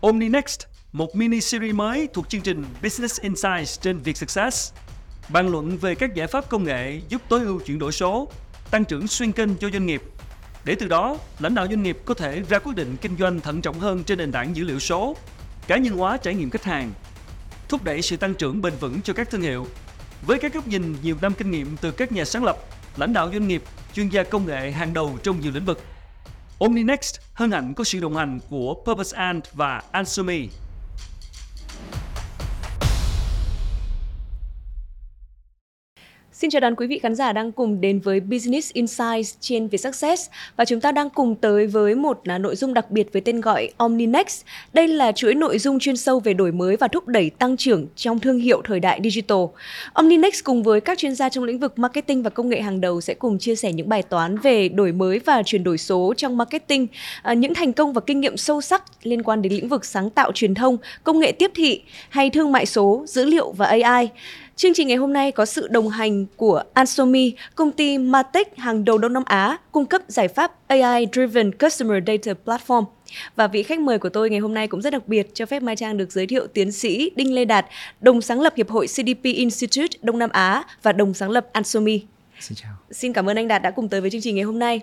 OmniNext, một mini series mới thuộc chương trình Business Insights trên Vietsuccess. Bàn luận về các giải pháp công nghệ giúp tối ưu chuyển đổi số, tăng trưởng xuyên kênh cho doanh nghiệp. Để từ đó, lãnh đạo doanh nghiệp có thể ra quyết định kinh doanh thận trọng hơn trên nền tảng dữ liệu số, cá nhân hóa trải nghiệm khách hàng, thúc đẩy sự tăng trưởng bền vững cho các thương hiệu. Với các góc nhìn nhiều năm kinh nghiệm từ các nhà sáng lập, lãnh đạo doanh nghiệp, chuyên gia công nghệ hàng đầu trong nhiều lĩnh vực. OmniNext hân hạnh có sự đồng hành của Purpose Ant và Ansumi. Xin chào đón quý vị khán giả đang cùng đến với Business Insights trên Vietsuccess và chúng ta đang cùng tới với một à, nội dung đặc biệt với tên gọi OmniNext. Đây là chuỗi nội dung chuyên sâu về đổi mới và thúc đẩy tăng trưởng trong thương hiệu thời đại digital. OmniNext cùng với các chuyên gia trong lĩnh vực marketing và công nghệ hàng đầu sẽ cùng chia sẻ những bài toán về đổi mới và chuyển đổi số trong marketing, à, những thành công và kinh nghiệm sâu sắc liên quan đến lĩnh vực sáng tạo truyền thông, công nghệ tiếp thị hay thương mại số, dữ liệu và AI. Chương trình ngày hôm nay có sự đồng hành của Ansomi, công ty Martech hàng đầu Đông Nam Á, cung cấp giải pháp AI-driven Customer Data Platform. Và vị khách mời của tôi ngày hôm nay cũng rất đặc biệt cho phép Mai Trang được giới thiệu tiến sĩ Đinh Lê Đạt, đồng sáng lập Hiệp hội CDP Institute Đông Nam Á và đồng sáng lập Ansomi. Xin chào. Xin cảm ơn anh Đạt đã cùng tới với chương trình ngày hôm nay.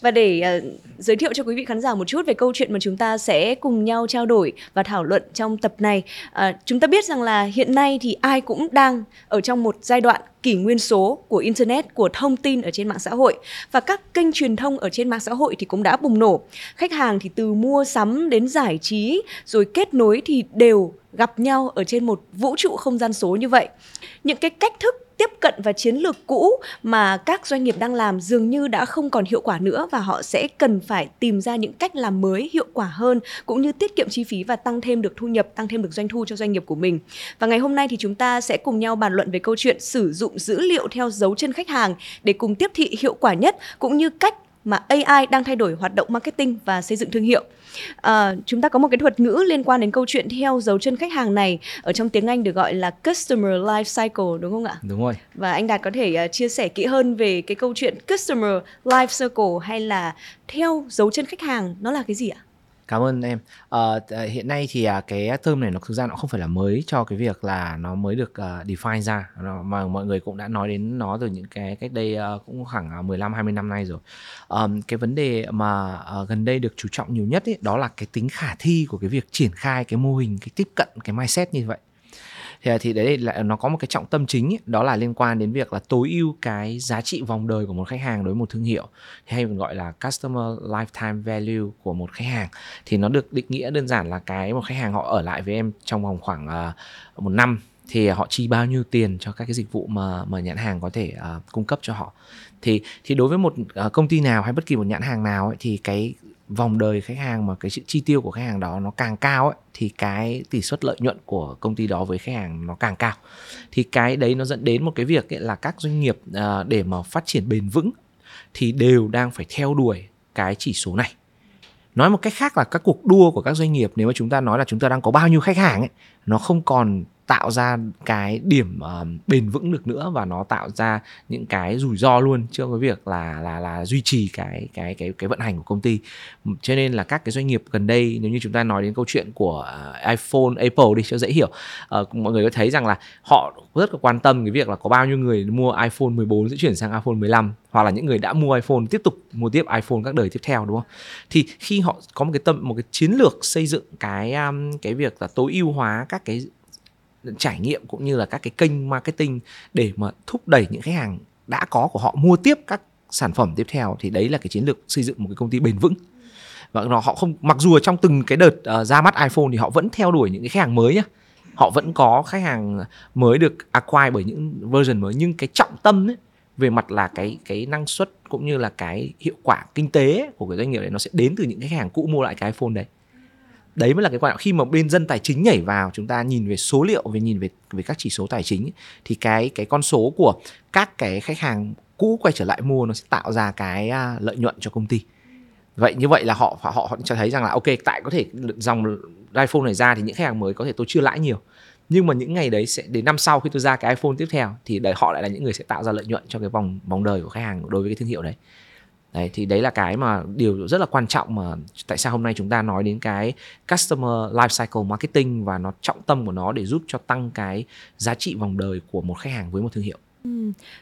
Và để uh, giới thiệu cho quý vị khán giả một chút về câu chuyện mà chúng ta sẽ cùng nhau trao đổi và thảo luận trong tập này. Uh, chúng ta biết rằng là hiện nay thì ai cũng đang ở trong một giai đoạn kỷ nguyên số của internet của thông tin ở trên mạng xã hội. Và các kênh truyền thông ở trên mạng xã hội thì cũng đã bùng nổ. Khách hàng thì từ mua sắm đến giải trí rồi kết nối thì đều gặp nhau ở trên một vũ trụ không gian số như vậy. Những cái cách thức tiếp cận và chiến lược cũ mà các doanh nghiệp đang làm dường như đã không còn hiệu quả nữa và họ sẽ cần phải tìm ra những cách làm mới hiệu quả hơn cũng như tiết kiệm chi phí và tăng thêm được thu nhập, tăng thêm được doanh thu cho doanh nghiệp của mình. Và ngày hôm nay thì chúng ta sẽ cùng nhau bàn luận về câu chuyện sử dụng dữ liệu theo dấu chân khách hàng để cùng tiếp thị hiệu quả nhất cũng như cách mà AI đang thay đổi hoạt động marketing và xây dựng thương hiệu. À, chúng ta có một cái thuật ngữ liên quan đến câu chuyện theo dấu chân khách hàng này ở trong tiếng Anh được gọi là customer life cycle đúng không ạ? Đúng rồi. Và anh Đạt có thể uh, chia sẻ kỹ hơn về cái câu chuyện customer life cycle hay là theo dấu chân khách hàng nó là cái gì ạ? Cảm ơn em. Uh, hiện nay thì uh, cái term này nó thực ra nó không phải là mới cho cái việc là nó mới được uh, define ra nó, mà mọi người cũng đã nói đến nó từ những cái cách đây uh, cũng khoảng à, 15 20 năm nay rồi. Um, cái vấn đề mà uh, gần đây được chú trọng nhiều nhất ấy, đó là cái tính khả thi của cái việc triển khai cái mô hình cái tiếp cận cái mindset như vậy thì thì đấy là nó có một cái trọng tâm chính ấy, đó là liên quan đến việc là tối ưu cái giá trị vòng đời của một khách hàng đối với một thương hiệu hay còn gọi là customer lifetime value của một khách hàng. Thì nó được định nghĩa đơn giản là cái một khách hàng họ ở lại với em trong vòng khoảng uh, một năm thì họ chi bao nhiêu tiền cho các cái dịch vụ mà mà nhãn hàng có thể uh, cung cấp cho họ. Thì thì đối với một uh, công ty nào hay bất kỳ một nhãn hàng nào ấy, thì cái vòng đời khách hàng mà cái sự chi tiêu của khách hàng đó nó càng cao ấy, thì cái tỷ suất lợi nhuận của công ty đó với khách hàng nó càng cao. Thì cái đấy nó dẫn đến một cái việc ấy là các doanh nghiệp uh, để mà phát triển bền vững thì đều đang phải theo đuổi cái chỉ số này. Nói một cách khác là các cuộc đua của các doanh nghiệp nếu mà chúng ta nói là chúng ta đang có bao nhiêu khách hàng ấy nó không còn tạo ra cái điểm uh, bền vững được nữa và nó tạo ra những cái rủi ro luôn trước cái việc là là là duy trì cái cái cái cái vận hành của công ty cho nên là các cái doanh nghiệp gần đây nếu như chúng ta nói đến câu chuyện của ờ, iPhone Apple đi cho dễ hiểu uh, mọi người có thấy rằng là họ rất là quan tâm cái việc là có bao nhiêu người mua iPhone 14 sẽ chuyển sang iPhone 15 hoặc là những người đã mua iPhone tiếp tục mua tiếp iPhone các đời tiếp theo đúng không? Thì khi họ có một cái tâm một cái chiến lược xây dựng cái um, cái việc là tối ưu hóa các cái trải nghiệm cũng như là các cái kênh marketing để mà thúc đẩy những khách hàng đã có của họ mua tiếp các sản phẩm tiếp theo thì đấy là cái chiến lược xây dựng một cái công ty bền vững. Và nó họ không mặc dù ở trong từng cái đợt uh, ra mắt iPhone thì họ vẫn theo đuổi những cái khách hàng mới nhá. Họ vẫn có khách hàng mới được acquire bởi những version mới nhưng cái trọng tâm ấy, về mặt là cái cái năng suất cũng như là cái hiệu quả kinh tế của cái doanh nghiệp đấy nó sẽ đến từ những khách hàng cũ mua lại cái iPhone đấy đấy mới là cái quan trọng. Khi mà bên dân tài chính nhảy vào, chúng ta nhìn về số liệu, về nhìn về về các chỉ số tài chính thì cái cái con số của các cái khách hàng cũ quay trở lại mua nó sẽ tạo ra cái à, lợi nhuận cho công ty. Vậy như vậy là họ họ họ cho thấy rằng là, ok, tại có thể dòng iPhone này ra thì những khách hàng mới có thể tôi chưa lãi nhiều. Nhưng mà những ngày đấy sẽ, đến năm sau khi tôi ra cái iPhone tiếp theo thì đấy, họ lại là những người sẽ tạo ra lợi nhuận cho cái vòng vòng đời của khách hàng đối với cái thương hiệu đấy đấy, thì đấy là cái mà điều rất là quan trọng mà tại sao hôm nay chúng ta nói đến cái customer life cycle marketing và nó trọng tâm của nó để giúp cho tăng cái giá trị vòng đời của một khách hàng với một thương hiệu.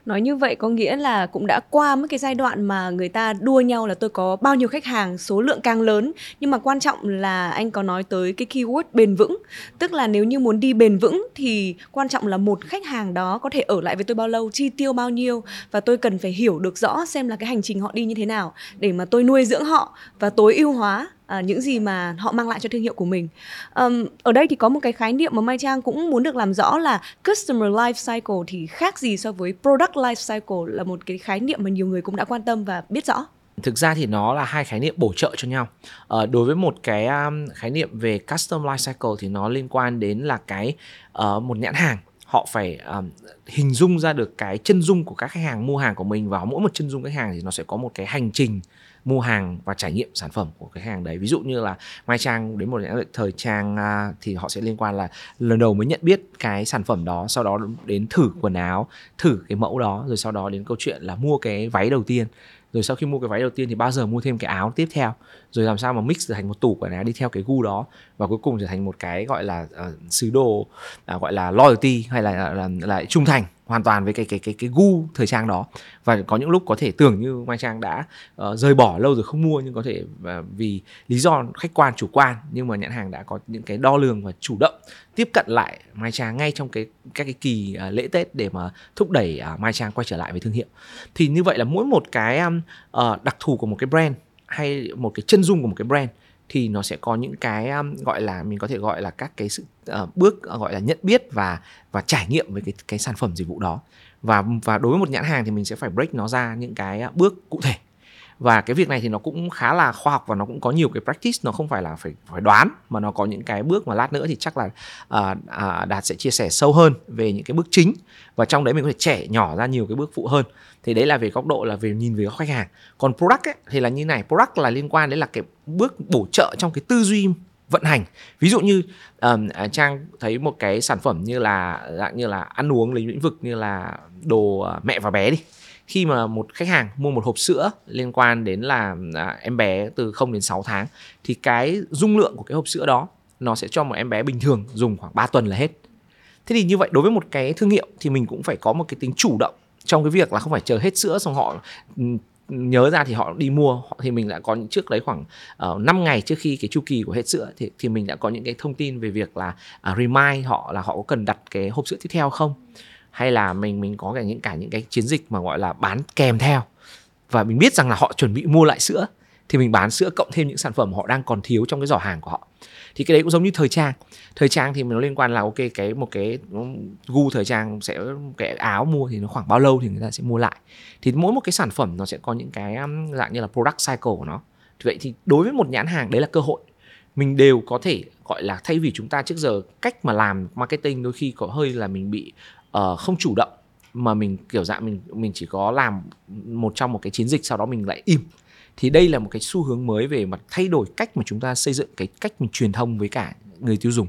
Nói như vậy có nghĩa là cũng đã qua mất cái giai đoạn mà người ta đua nhau là tôi có bao nhiêu khách hàng, số lượng càng lớn. Nhưng mà quan trọng là anh có nói tới cái keyword bền vững. Tức là nếu như muốn đi bền vững thì quan trọng là một khách hàng đó có thể ở lại với tôi bao lâu, chi tiêu bao nhiêu. Và tôi cần phải hiểu được rõ xem là cái hành trình họ đi như thế nào để mà tôi nuôi dưỡng họ và tối ưu hóa à, những gì mà họ mang lại cho thương hiệu của mình. Um, ở đây thì có một cái khái niệm mà Mai Trang cũng muốn được làm rõ là customer life cycle thì khác gì so với product life cycle là một cái khái niệm mà nhiều người cũng đã quan tâm và biết rõ. thực ra thì nó là hai khái niệm bổ trợ cho nhau à, đối với một cái um, khái niệm về custom life cycle thì nó liên quan đến là cái uh, một nhãn hàng họ phải um, hình dung ra được cái chân dung của các khách hàng mua hàng của mình và mỗi một chân dung khách hàng thì nó sẽ có một cái hành trình mua hàng và trải nghiệm sản phẩm của cái khách hàng đấy. Ví dụ như là mai trang đến một thời trang à, thì họ sẽ liên quan là lần đầu mới nhận biết cái sản phẩm đó sau đó đến thử quần áo thử cái mẫu đó rồi sau đó đến câu chuyện là mua cái váy đầu tiên. Rồi sau khi mua cái váy đầu tiên thì bao giờ mua thêm cái áo tiếp theo? Rồi làm sao mà mix trở thành một tủ quần áo đi theo cái gu đó và cuối cùng trở thành một cái gọi là uh, sứ đồ uh, gọi là loyalty hay là, là, là, là trung thành? Hoàn toàn với cái cái cái cái gu thời trang đó. Và có những lúc có thể tưởng như mai trang đã uh, rời bỏ lâu rồi không mua nhưng có thể uh, vì lý do khách quan chủ quan nhưng mà nhãn hàng đã có những cái đo lường và chủ động tiếp cận lại mai trang ngay trong cái các cái kỳ uh, lễ tết để mà thúc đẩy uh, mai trang quay trở lại với thương hiệu. Thì như vậy là mỗi một cái um, uh, đặc thù của một cái brand hay một cái chân dung của một cái brand thì nó sẽ có những cái um, gọi là mình có thể gọi là các cái sự uh, bước uh, gọi là nhận biết và và trải nghiệm với cái cái sản phẩm dịch vụ đó. Và và đối với một nhãn hàng thì mình sẽ phải break nó ra những cái uh, bước cụ thể và cái việc này thì nó cũng khá là khoa học và nó cũng có nhiều cái practice nó không phải là phải phải đoán mà nó có những cái bước mà lát nữa thì chắc là uh, uh, đạt sẽ chia sẻ sâu hơn về những cái bước chính. Và trong đấy mình có thể trẻ nhỏ ra nhiều cái bước phụ hơn. Thì đấy là về góc độ là về nhìn về khách hàng. Còn product ấy, thì là như này product là liên quan đến là cái bước bổ trợ trong cái tư duy vận hành. Ví dụ như um, trang thấy một cái sản phẩm như là dạng như là ăn uống lấy lĩnh vực như là đồ mẹ và bé đi khi mà một khách hàng mua một hộp sữa liên quan đến là à, em bé từ 0 đến 6 tháng thì cái dung lượng của cái hộp sữa đó nó sẽ cho một em bé bình thường dùng khoảng 3 tuần là hết. Thế thì như vậy đối với một cái thương hiệu thì mình cũng phải có một cái tính chủ động trong cái việc là không phải chờ hết sữa xong họ ừ, nhớ ra thì họ đi mua thì mình đã có những trước đấy khoảng ờ, uh, 5 ngày trước khi cái chu kỳ của hết sữa thì thì mình đã có những cái thông tin về việc là uh, remind họ là họ có cần đặt cái hộp sữa tiếp theo không hay là mình mình có cả những cả những cái chiến dịch mà gọi là bán kèm theo. Và mình biết rằng là họ chuẩn bị mua lại sữa, thì mình bán sữa cộng thêm những sản phẩm họ đang còn thiếu trong cái giỏ hàng của họ. Thì cái đấy cũng giống như thời trang. Thời trang thì nó liên quan là, ok, cái một cái gu thời trang sẽ, cái áo mua thì nó khoảng bao lâu thì người ta sẽ mua lại. Thì mỗi một cái sản phẩm nó sẽ có những cái um, dạng như là product cycle của nó. Vậy thì đối với một nhãn hàng, đấy là cơ hội. Mình đều có thể gọi là thay vì chúng ta trước giờ cách mà làm marketing đôi khi có hơi là mình bị uh, không chủ động mà mình kiểu dạng mình mình chỉ có làm một trong một cái chiến dịch sau đó mình lại im. Thì đây là một cái xu hướng mới về mặt thay đổi cách mà chúng ta xây dựng cái cách mình truyền thông với cả người tiêu dùng.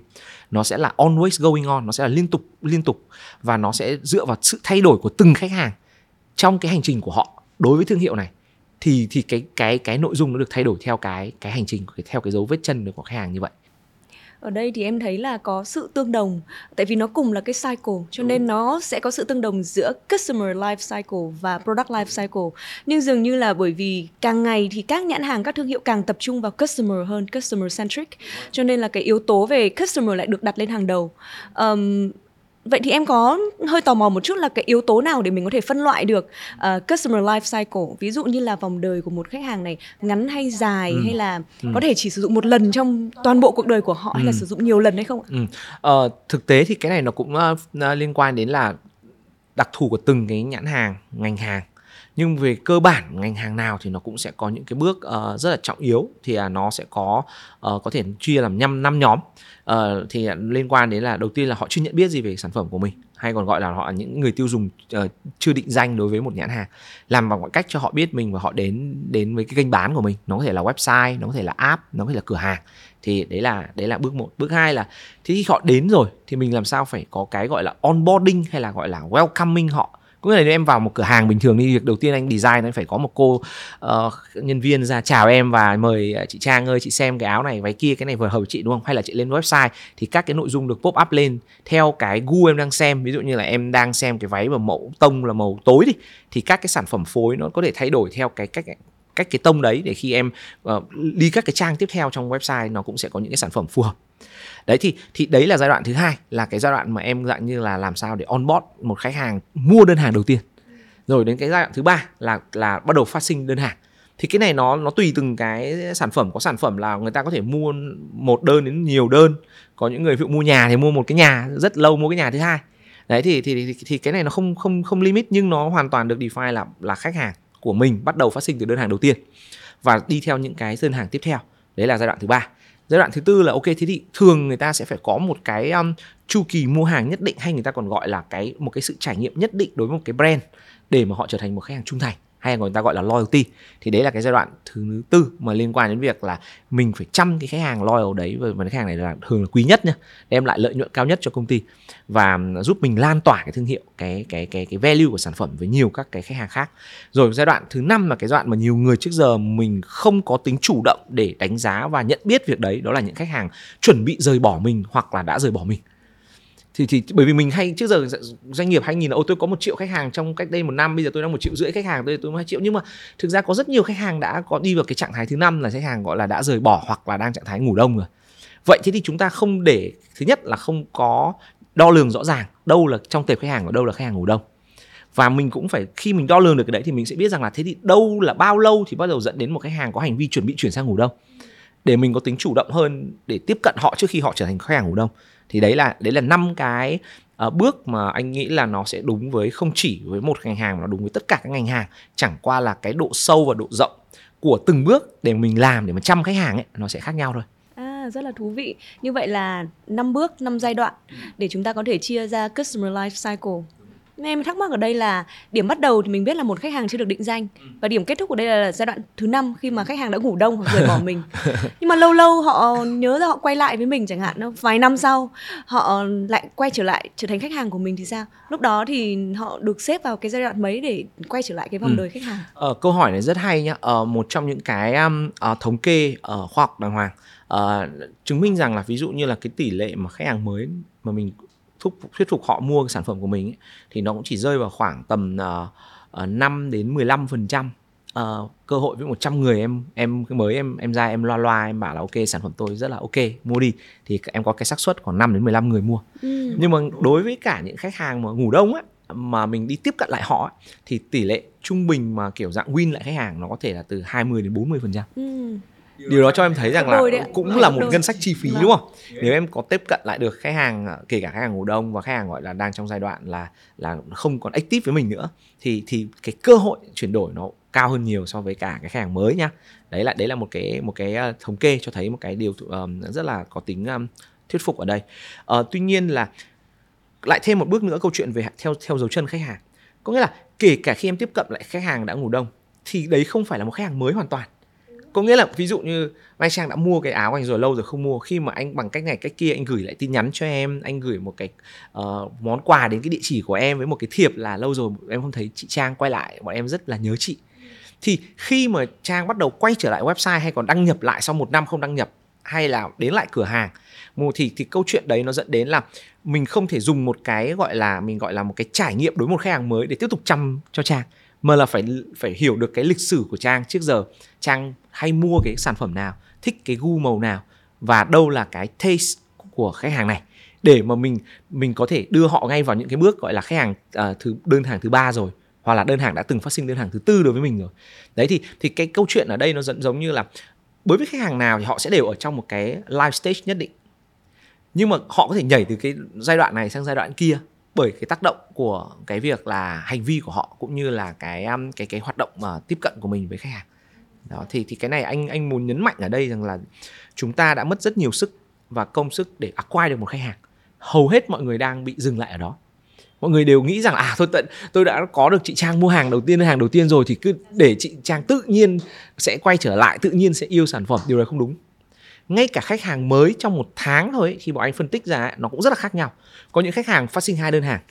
Nó sẽ là always going on nó sẽ là liên tục liên tục và nó sẽ dựa vào sự thay đổi của từng khách hàng trong cái hành trình của họ. Đối với thương hiệu này thì thì cái cái cái nội dung nó được thay đổi theo cái cái hành trình theo cái dấu vết chân của khách hàng như vậy ở đây thì em thấy là có sự tương đồng tại vì nó cùng là cái cycle cho nên nó sẽ có sự tương đồng giữa customer life cycle và product life cycle. Nhưng dường như là bởi vì càng ngày thì các nhãn hàng các thương hiệu càng tập trung vào customer hơn customer centric. Cho nên là cái yếu tố về customer lại được đặt lên hàng đầu. Um, vậy thì em có hơi tò mò một chút là cái yếu tố nào để mình có thể phân loại được uh, customer life cycle ví dụ như là vòng đời của một khách hàng này ngắn hay dài ừ. hay là ừ. có thể chỉ sử dụng một lần trong toàn bộ cuộc đời của họ ừ. hay là ừ. sử dụng nhiều lần hay không ừ. uh, thực tế thì cái này nó cũng uh, liên quan đến là đặc thù của từng cái nhãn hàng ngành hàng nhưng về cơ bản ngành hàng nào thì nó cũng sẽ có những cái bước uh, rất là trọng yếu. Thì uh, nó sẽ có uh, có thể chia làm năm năm nhóm. Uh, thì liên quan đến là đầu tiên là họ chưa nhận biết gì về sản phẩm của mình hay còn gọi là họ những người tiêu dùng uh, chưa định danh đối với một nhãn hàng. Làm bằng mọi cách cho họ biết mình và họ đến đến với cái kênh bán của mình. Nó có thể là website nó có thể là app nó có thể là cửa hàng. Thì đấy là đấy là bước một. Bước hai là thì khi họ đến rồi thì mình làm sao phải có cái gọi là onboarding hay là gọi là welcoming họ có nghĩa là nếu em vào một cửa hàng bình thường đi việc đầu tiên anh design nó phải có một cô uh, nhân viên ra chào em và mời ờ, chị Trang ơi chị xem cái áo này váy kia cái này vừa hợp với chị đúng không? Hay là chị lên website thì các cái nội dung được pop up lên theo cái gu em đang xem. Ví dụ như là em đang xem cái váy mà mẫu tông là màu tối đi thì các cái sản phẩm phối nó có thể thay đổi theo cái cách cách cái tông đấy để khi em uh, đi các cái trang tiếp theo trong website nó cũng sẽ có những cái sản phẩm phù hợp đấy thì thì đấy là giai đoạn thứ hai là cái giai đoạn mà em dạng như là làm sao để onboard một khách hàng mua đơn hàng đầu tiên. Rồi đến cái giai đoạn thứ ba là là bắt đầu phát sinh đơn hàng. Thì cái này nó nó tùy từng cái sản phẩm. Có sản phẩm là người ta có thể mua một đơn đến nhiều đơn. Có những người ví dụ mua nhà thì mua một cái nhà rất lâu mua cái nhà thứ hai. Đấy thì thì thì, thì cái này nó không không không limit nhưng nó hoàn toàn được define là là khách hàng của mình bắt đầu phát sinh từ đơn hàng đầu tiên và đi theo những cái đơn hàng tiếp theo. Đấy là giai đoạn thứ ba giai đoạn thứ tư là ok thế thì thường người ta sẽ phải có một cái um, chu kỳ mua hàng nhất định hay người ta còn gọi là cái một cái sự trải nghiệm nhất định đối với một cái brand để mà họ trở thành một khách hàng trung thành hay người ta gọi là loyalty, thì đấy là cái giai đoạn thứ tư mà liên quan đến việc là mình phải chăm cái khách hàng loyal đấy và cái khách hàng này là thường là quý nhất nhá, đem lại lợi nhuận cao nhất cho công ty và giúp mình lan tỏa cái thương hiệu, cái cái cái cái value của sản phẩm với nhiều các cái khách hàng khác. Rồi giai đoạn thứ năm là cái giai đoạn mà nhiều người trước giờ mình không có tính chủ động để đánh giá và nhận biết việc đấy, đó là những khách hàng chuẩn bị rời bỏ mình hoặc là đã rời bỏ mình thì thì bởi vì mình hay, trước giờ doanh nghiệp hay nhìn là ô tôi có một triệu khách hàng trong cách đây một năm, bây giờ tôi đang một triệu rưỡi khách hàng, tôi tôi hai triệu. Nhưng mà thực ra có rất nhiều khách hàng đã có đi vào cái trạng thái thứ năm là khách hàng, gọi là, đã rời bỏ hoặc là đang trạng thái ngủ đông rồi. Vậy thế thì chúng ta không để, thứ nhất là không có đo lường rõ ràng đâu là trong tệp khách hàng ở đâu là khách hàng ngủ đông. Và mình cũng phải, khi mình đo lường được cái đấy thì mình sẽ biết rằng là thế thì đâu là bao lâu thì bắt đầu dẫn đến một khách hàng có hành vi chuẩn bị chuyển sang ngủ đông. Để mình có tính chủ động hơn để tiếp cận họ trước khi họ trở thành khách hàng ngủ đông thì đấy là đấy là năm cái uh, bước mà anh nghĩ là nó sẽ đúng với không chỉ với một ngành hàng mà nó đúng với tất cả các ngành hàng. Chẳng qua là cái độ sâu và độ rộng của từng bước để mình làm để mà chăm khách hàng ấy nó sẽ khác nhau thôi. À, rất là thú vị. Như vậy là năm bước, năm giai đoạn để chúng ta có thể chia ra customer life cycle em thắc mắc ở đây là điểm bắt đầu thì mình biết là một khách hàng chưa được định danh. Và điểm kết thúc ở đây là giai đoạn thứ năm khi mà khách hàng đã ngủ đông hoặc rời bỏ mình. Nhưng mà lâu lâu họ nhớ ra họ quay lại với mình chẳng hạn vài năm sau họ lại quay trở lại trở thành khách hàng của mình thì sao? Lúc đó thì họ được xếp vào cái giai đoạn mấy để quay trở lại cái vòng ừ. đời khách hàng? Ờ, câu hỏi này rất hay nhá. Ờ, một trong những cái um, uh, thống kê uh, khoa học đàng hoàng. Uh, chứng minh rằng là ví dụ như là cái tỷ lệ mà khách hàng mới mà mình thúc thuyết phục họ mua cái sản phẩm của mình ấy, thì nó cũng chỉ rơi vào khoảng tầm uh, uh, 5 đến 15 phần trăm. Uh, cơ hội với 100 người em em mới em em ra em loa loa em bảo là ok sản phẩm tôi rất là ok mua đi. Thì em có cái xác suất khoảng 5 đến 15 người mua. Ừ. nhưng mà đối với cả những khách hàng mà ngủ đông á mà mình đi tiếp cận lại họ thì tỷ lệ trung bình mà kiểu dạng win lại khách hàng nó có thể là từ 20 đến 40 phần trăm. Ừ điều đó cho em thấy rằng là cũng là một ngân sách chi phí đúng không? Nếu em có tiếp cận lại được khách hàng kể cả khách hàng ngủ đông và khách hàng gọi là đang trong giai đoạn là là không còn active với mình nữa thì thì cái cơ hội chuyển đổi nó cao hơn nhiều so với cả cái khách hàng mới nhá đấy là đấy là một cái một cái ờ, thống kê cho thấy một cái điều um, rất là có tính um, thuyết phục ở đây. Uh, tuy nhiên là lại thêm một bước nữa câu chuyện về theo theo dấu chân khách hàng. Có nghĩa là kể cả khi em tiếp cận lại khách hàng đã ngủ đông thì đấy không phải là một khách hàng mới hoàn toàn có nghĩa là ví dụ như Mai Trang đã mua cái áo anh rồi lâu rồi không mua. Khi mà anh bằng cách này cách kia anh gửi lại tin nhắn cho em anh gửi một cái uh, món quà đến cái địa chỉ của em với một cái thiệp là lâu rồi em không thấy chị Trang quay lại bọn em rất là nhớ chị. Thì khi mà Trang bắt đầu quay trở lại website hay còn đăng nhập lại sau một năm không đăng nhập hay là đến lại cửa hàng một thì thì câu chuyện đấy nó dẫn đến là mình không thể dùng một cái gọi là mình gọi là một cái trải nghiệm đối với một khách hàng mới để tiếp tục chăm cho Trang mà là phải phải hiểu được cái lịch sử của Trang trước giờ. Trang hay mua cái sản phẩm nào thích cái gu màu nào và đâu là cái taste của khách hàng này. Để mà mình mình có thể đưa họ ngay vào những cái bước gọi là khách hàng uh, thứ đơn hàng thứ ba rồi hoặc là đơn hàng đã từng phát sinh đơn hàng thứ tư đối với mình rồi. Đấy thì thì cái câu chuyện ở đây nó dẫn giống như là đối với khách hàng nào thì họ sẽ đều ở trong một cái life stage nhất định. Nhưng mà họ có thể nhảy từ cái giai đoạn này sang giai đoạn kia bởi cái tác động của cái việc là hành vi của họ cũng như là cái um, cái cái hoạt động mà tiếp cận của mình với khách hàng. Đó, thì thì cái này anh anh muốn nhấn mạnh ở đây rằng là chúng ta đã mất rất nhiều sức và công sức để acquire được một khách hàng. Hầu hết mọi người đang bị dừng lại ở đó. Mọi người đều nghĩ rằng à thôi tận, tôi đã có được chị trang mua hàng đầu tiên, hàng đầu tiên rồi thì cứ để chị trang tự nhiên sẽ quay trở lại, tự nhiên sẽ yêu sản phẩm. Điều này không đúng ngay cả khách hàng mới trong một tháng thôi khi bọn anh phân tích ra nó cũng rất là khác nhau. Có những khách hàng phát sinh hai đơn hàng.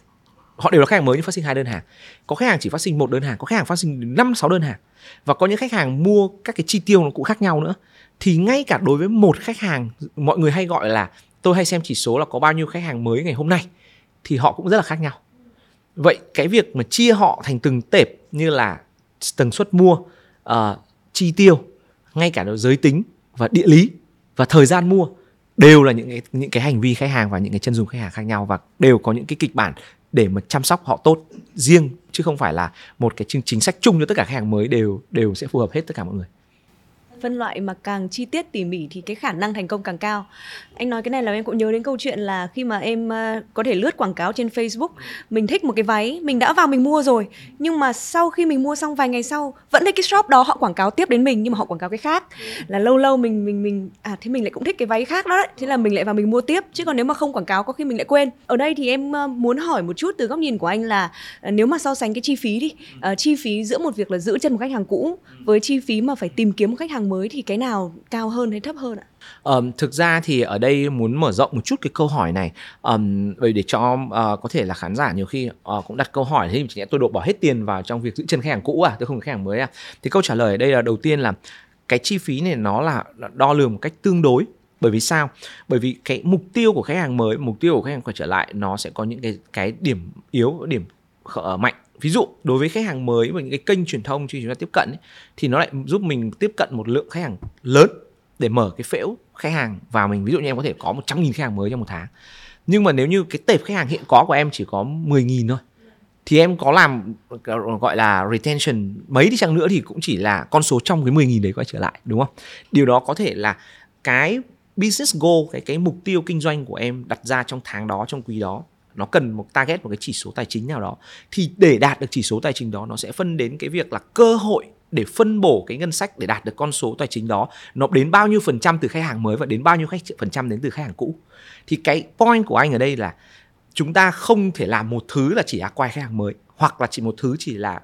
Họ đều là khách hàng mới nhưng phát sinh hai đơn hàng. Có khách hàng chỉ phát sinh một đơn hàng có khách hàng phát sinh năm sáu đơn hàng. Và có những khách hàng mua các cái chi tiêu nó cũng khác nhau nữa. Thì ngay cả đối với một khách hàng mọi người hay gọi là tôi hay xem chỉ số là có bao nhiêu khách hàng mới ngày hôm nay. Thì họ cũng rất là khác nhau. Vậy cái việc mà chia họ thành từng tệp như là tần suất mua uh, chi tiêu ngay cả giới tính và địa lý và thời gian mua đều là những cái những cái hành vi khách hàng và những cái chân dung khách hàng khác nhau và đều có những cái kịch bản để mà chăm sóc họ tốt riêng, chứ không phải là một cái chính sách chung cho tất cả khách hàng mới đều đều sẽ phù hợp hết tất cả mọi người phân loại mà càng chi tiết tỉ mỉ thì cái khả năng thành công càng cao. Anh nói cái này là em cũng nhớ đến câu chuyện là khi mà em ờ, có thể lướt quảng cáo trên Facebook mình thích một cái váy mình đã vào mình mua rồi nhưng mà sau khi mình mua xong vài ngày sau vẫn thấy cái shop đó họ quảng cáo tiếp đến mình nhưng mà họ quảng cáo cái khác. Là lâu lâu mình mình mình à thế mình lại cũng thích cái váy khác đó đấy thế là mình lại vào mình mua tiếp chứ còn nếu mà không quảng cáo có khi mình lại quên. Ở đây thì em ờ, muốn hỏi một chút từ góc nhìn của anh là ờ, nếu mà so sánh cái chi phí đi uh, chi phí giữa một việc là giữ chân một khách hàng cũ với chi phí mà phải tìm kiếm một khách hàng mới thì cái nào cao hơn hay thấp hơn ạ? Um, thực ra thì ở đây muốn mở rộng một chút cái câu hỏi này um, để cho uh, có thể là khán giả nhiều khi uh, cũng đặt câu hỏi thế thì tôi đổ bỏ hết tiền vào trong việc giữ chân khách hàng cũ à? Tôi không có khách hàng mới à? Thì câu trả lời ở đây là đầu tiên là cái chi phí này nó là đo lường một cách tương đối. Bởi vì sao? Bởi vì cái mục tiêu của khách hàng mới mục tiêu của khách hàng quay trở lại nó sẽ có những cái cái điểm yếu điểm ờ, mạnh ví dụ đối với khách hàng mới và những cái kênh truyền thông khi chúng ta tiếp cận ấy, thì nó lại giúp mình tiếp cận một lượng khách hàng lớn để mở cái phễu khách hàng vào mình. Ví dụ như em có thể có 100.000 khách hàng mới trong một tháng. Nhưng mà nếu như cái tệp khách hàng hiện có của em chỉ có 10.000 thôi thì em có làm gọi là retention mấy đi chăng nữa thì cũng chỉ là con số trong cái 10.000 đấy quay trở lại đúng không? Điều đó có thể là cái business goal cái cái mục tiêu kinh doanh của em đặt ra trong tháng đó trong quý đó nó cần một target, một cái chỉ số tài chính nào đó. Thì để đạt được chỉ số tài chính đó, nó sẽ phân đến cái việc là cơ hội để phân bổ cái ngân sách để đạt được con số tài chính đó, nó đến bao nhiêu phần trăm từ khách hàng mới và đến bao nhiêu khách phần trăm đến từ khách hàng cũ. Thì cái point của anh ở đây là chúng ta không thể làm một thứ là chỉ acquire khách hàng mới hoặc là chỉ một thứ chỉ là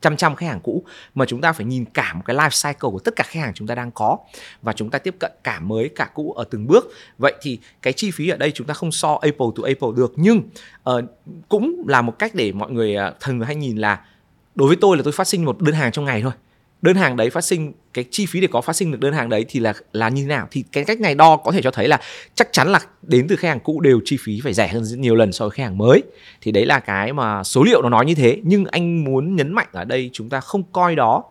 chăm chăm khách hàng cũ mà chúng ta phải nhìn cả một cái life cycle của tất cả khách hàng chúng ta đang có và chúng ta tiếp cận cả mới cả cũ ở từng bước. Vậy thì cái chi phí ở đây chúng ta không so Apple to Apple được nhưng uh, cũng là một cách để mọi người uh, thường hay nhìn là đối với tôi là tôi phát sinh một đơn hàng trong ngày thôi đơn hàng đấy phát sinh, cái chi phí để có phát sinh được đơn hàng đấy thì là là như thế nào? Thì cái cách này đo có thể cho thấy là chắc chắn là đến từ khách hàng cũ đều chi phí phải rẻ hơn rất nhiều lần so với khách hàng mới. Thì đấy là cái mà số liệu nó nói như thế. Nhưng anh muốn nhấn mạnh ở đây chúng ta không coi đó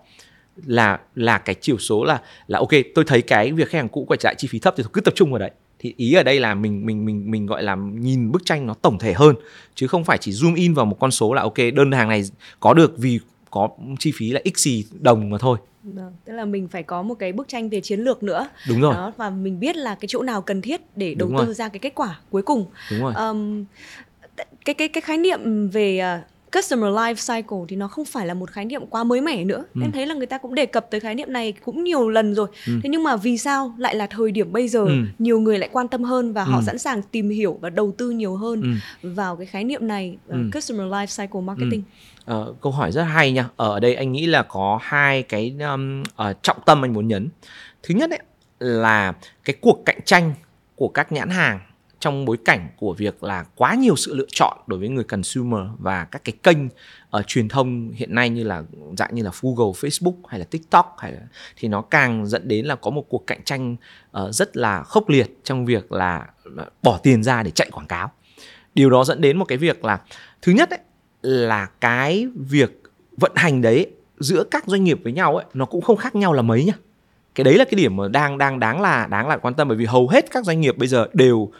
là là cái chiều số là là ok, tôi thấy cái việc khách hàng cũ quay trở lại chi phí thấp thì cứ tập trung vào đấy. Thì ý ở đây là mình mình mình mình gọi là nhìn bức tranh nó tổng thể hơn, chứ không phải chỉ zoom in vào một con số là ok, đơn hàng này có được vì có chi phí là x gì đồng mà thôi Vâng, tức là mình phải có một cái bức tranh về chiến lược nữa. Đúng rồi. Đó, và mình biết là cái chỗ nào cần thiết để đầu Đúng tư rồi. ra cái kết quả cuối cùng. Đúng rồi. Um, cái cái cái khái niệm về uh, customer life cycle thì nó không phải là một khái niệm quá mới mẻ nữa. Ừ. Em thấy là người ta cũng đề cập tới khái niệm này cũng nhiều lần rồi. Ừ. Thế nhưng mà vì sao lại là thời điểm bây giờ ừ. nhiều người lại quan tâm hơn và ừ. họ sẵn sàng tìm hiểu và đầu tư nhiều hơn ừ. vào cái khái niệm này uh, ừ. customer life cycle marketing. Ừ Uh, câu hỏi rất hay nha. Ở đây anh nghĩ là có hai cái um, uh, trọng tâm anh muốn nhấn. Thứ nhất ấy, là cái cuộc cạnh tranh của các nhãn hàng trong bối cảnh của việc là quá nhiều sự lựa chọn đối với người consumer và các cái kênh uh, truyền thông hiện nay như là dạng như là Google, Facebook hay là TikTok hay là thì nó càng dẫn đến là có một cuộc cạnh tranh uh, rất là khốc liệt trong việc là bỏ tiền ra để chạy quảng cáo. Điều đó dẫn đến một cái việc là thứ nhất ấy, là cái việc vận hành đấy giữa các doanh nghiệp với nhau ấy nó cũng không khác nhau là mấy nhá cái đấy là cái điểm mà đang đang đáng là đáng là quan tâm bởi vì hầu hết các doanh nghiệp bây giờ đều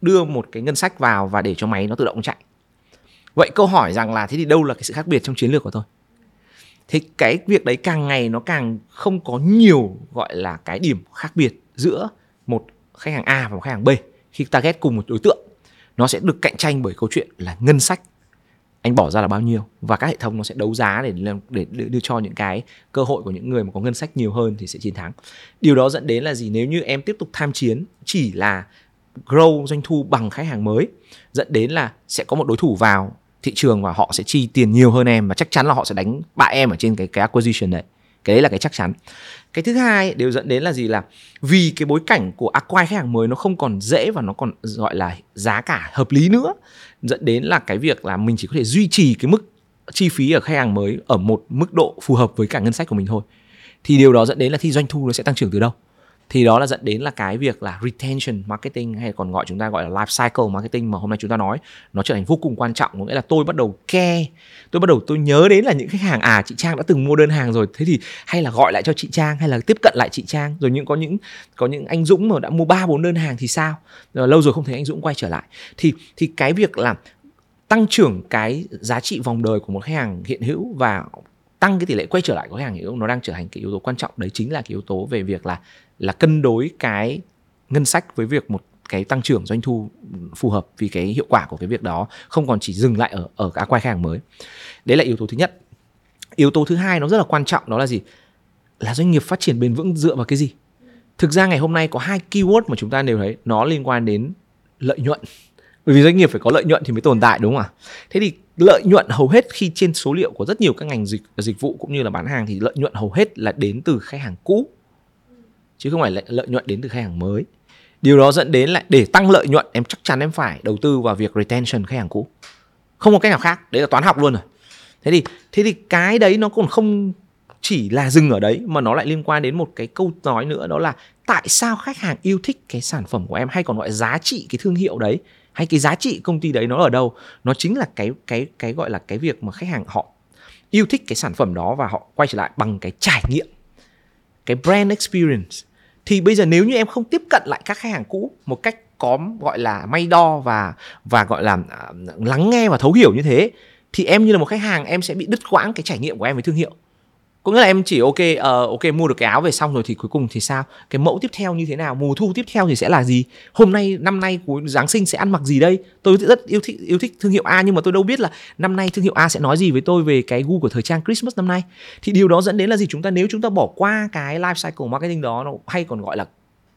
đưa một cái ngân sách vào và để cho máy nó tự động chạy. Vậy câu hỏi rằng là thế thì đâu là cái sự khác biệt trong chiến lược của tôi? Thế cái việc đấy càng ngày nó càng không có nhiều gọi là cái điểm khác biệt giữa một khách hàng A và một khách hàng B khi target cùng một đối tượng. Nó sẽ được cạnh tranh bởi câu chuyện là ngân sách anh bỏ ra là bao nhiêu và các hệ thống nó sẽ đấu giá để để đưa cho những cái cơ hội của những người mà có ngân sách nhiều hơn thì sẽ chiến thắng. Điều đó dẫn đến là gì? Nếu như em tiếp tục tham chiến chỉ là grow doanh thu bằng khách hàng mới, dẫn đến là sẽ có một đối thủ vào thị trường và họ sẽ chi tiền nhiều hơn em và chắc chắn là họ sẽ đánh bại em ở trên cái cái acquisition đấy. Cái đấy là cái chắc chắn. Cái thứ hai đều dẫn đến là gì? Là vì cái bối cảnh của acquire khách hàng mới nó không còn dễ và nó còn gọi là giá cả hợp lý nữa, dẫn đến là cái việc là mình chỉ có thể duy trì cái mức chi phí ở khách hàng mới ở một mức độ phù hợp với cả ngân sách của mình thôi. Thì điều đó dẫn đến là thì doanh thu nó sẽ tăng trưởng từ đâu? Thì đó là dẫn đến là cái việc là retention marketing hay còn gọi chúng ta gọi là life cycle marketing mà hôm nay chúng ta nói, nó trở thành vô cùng quan trọng. Có nghĩa là tôi bắt đầu care, tôi bắt đầu tôi nhớ đến là những khách hàng à chị Trang đã từng mua đơn hàng rồi, thế thì hay là gọi lại cho chị Trang, hay là tiếp cận lại chị Trang. Rồi những, có những có những anh Dũng mà đã mua ba, bốn đơn hàng thì sao? Rồi lâu rồi không thấy anh Dũng quay trở lại. Thì thì cái việc là tăng trưởng cái giá trị vòng đời của một khách hàng hiện hữu và tăng cái tỷ lệ quay trở lại của khách hàng hiện nó đang trở thành cái yếu tố quan trọng. Đấy chính là cái yếu tố về việc là là cân đối cái ngân sách với việc một cái tăng trưởng doanh thu phù hợp vì cái hiệu quả của cái việc đó, không còn chỉ dừng lại ở ở các quay khách hàng mới. Đấy là yếu tố thứ nhất. Yếu tố thứ hai nó rất là quan trọng, đó là gì? Là doanh nghiệp phát triển bền vững dựa vào cái gì? Thực ra ngày hôm nay có hai keyword mà chúng ta đều thấy, nó liên quan đến lợi nhuận. Bởi vì doanh nghiệp phải có lợi nhuận thì mới tồn tại, đúng không ạ? Thế thì lợi nhuận hầu hết khi trên số liệu của rất nhiều các ngành dịch dịch vụ cũng như là bán hàng thì lợi nhuận hầu hết là đến từ khách hàng cũ, chứ không phải là lợi nhuận đến từ khách hàng mới. Điều đó dẫn đến là để tăng lợi nhuận, em chắc chắn em phải đầu tư vào việc retention khách hàng cũ. Không có cách nào khác, đấy là toán học luôn rồi. Thế thì thế thì cái đấy nó còn không chỉ là dừng ở đấy, mà nó lại liên quan đến một cái câu nói nữa, đó là tại sao khách hàng yêu thích cái sản phẩm của em hay còn gọi giá trị cái thương hiệu đấy? Hay cái giá trị công ty đấy nó ở đâu? Nó chính là cái cái cái gọi là cái việc mà khách hàng họ yêu thích cái sản phẩm đó và họ quay trở lại bằng cái trải nghiệm cái brand experience. Thì bây giờ nếu như em không tiếp cận lại các khách hàng cũ một cách có gọi là may đo và và gọi là uh, lắng nghe và thấu hiểu như thế thì em như là một khách hàng em sẽ bị đứt quãng cái trải nghiệm của em với thương hiệu có nghĩa là em chỉ ok uh, ok mua được cái áo về xong rồi thì cuối cùng thì sao? Cái mẫu tiếp theo như thế nào? Mùa thu tiếp theo thì sẽ là gì? Hôm nay năm nay của giáng sinh sẽ ăn mặc gì đây? Tôi rất yêu thích yêu thích thương hiệu A nhưng mà tôi đâu biết là năm nay thương hiệu A sẽ nói gì với tôi về cái gu của thời trang Christmas năm nay. Thì điều đó dẫn đến là gì? Chúng ta nếu chúng ta bỏ qua cái life cycle marketing đó nó hay còn gọi là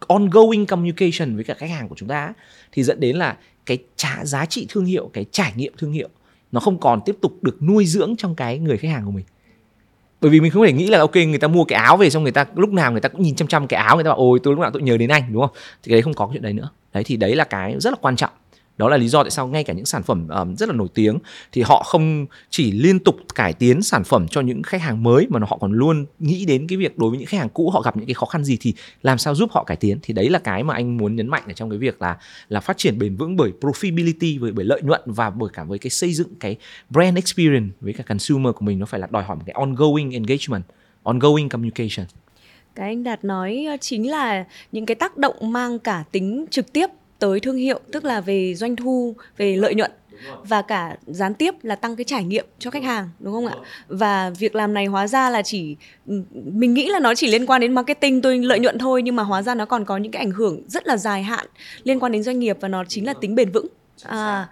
ongoing communication với cả khách hàng của chúng ta thì dẫn đến là cái trả giá trị thương hiệu cái trải nghiệm thương hiệu nó không còn tiếp tục được nuôi dưỡng trong cái người khách hàng của mình bởi vì mình không thể nghĩ là, ok, người ta mua cái áo về xong người ta, lúc nào người ta cũng nhìn chăm chăm cái áo, người ta bảo, ôi, tôi lúc nào tôi nhớ đến anh đúng không? Thì cái đấy không có cái chuyện đấy nữa. Đấy, thì đấy là cái rất là quan trọng đó là lý do tại sao ngay cả những sản phẩm um, rất là nổi tiếng thì họ không chỉ liên tục cải tiến sản phẩm cho những khách hàng mới mà họ còn luôn nghĩ đến cái việc đối với những khách hàng cũ họ gặp những cái khó khăn gì thì làm sao giúp họ cải tiến. Thì đấy là cái mà anh muốn nhấn mạnh ở trong cái việc là là phát triển bền vững bởi profitability bởi bởi lợi nhuận và bởi cả với cái xây dựng cái brand experience với cả consumer của mình. Nó phải là đòi hỏi một cái ongoing engagement ongoing communication. Cái anh đạt nói ờ, chính là những cái tác động mang cả tính trực tiếp tới thương hiệu tức là về doanh thu về lợi nhuận và cả gián tiếp là tăng cái trải nghiệm cho khách hàng đúng không ạ? Và việc làm này hóa ra là chỉ ừ, mình nghĩ là nó chỉ liên quan đến marketing tôi lợi nhuận thôi nhưng mà hóa ra nó còn có những cái ảnh hưởng rất là dài hạn liên quan đến doanh nghiệp và nó chính là tính bền vững. À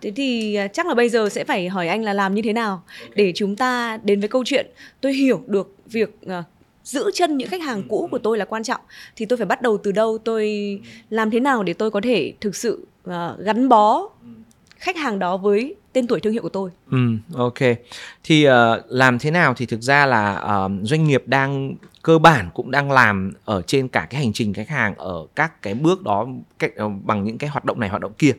thế thì à, chắc là bây giờ sẽ phải hỏi anh là làm như thế nào để chúng ta đến với câu chuyện. Tôi hiểu được việc à, giữ chân những khách hàng cũ của tôi là quan trọng thì tôi phải bắt đầu từ đâu tôi làm thế nào để tôi có thể thực sự uh, gắn bó khách hàng đó với tên tuổi thương hiệu của tôi. Ừ, ok. Thì uh, làm thế nào thì thực ra là uh, doanh nghiệp đang cơ bản cũng đang làm ở trên cả cái hành trình khách hàng ở các cái bước đó cách, uh, bằng những cái hoạt động này hoạt động kia.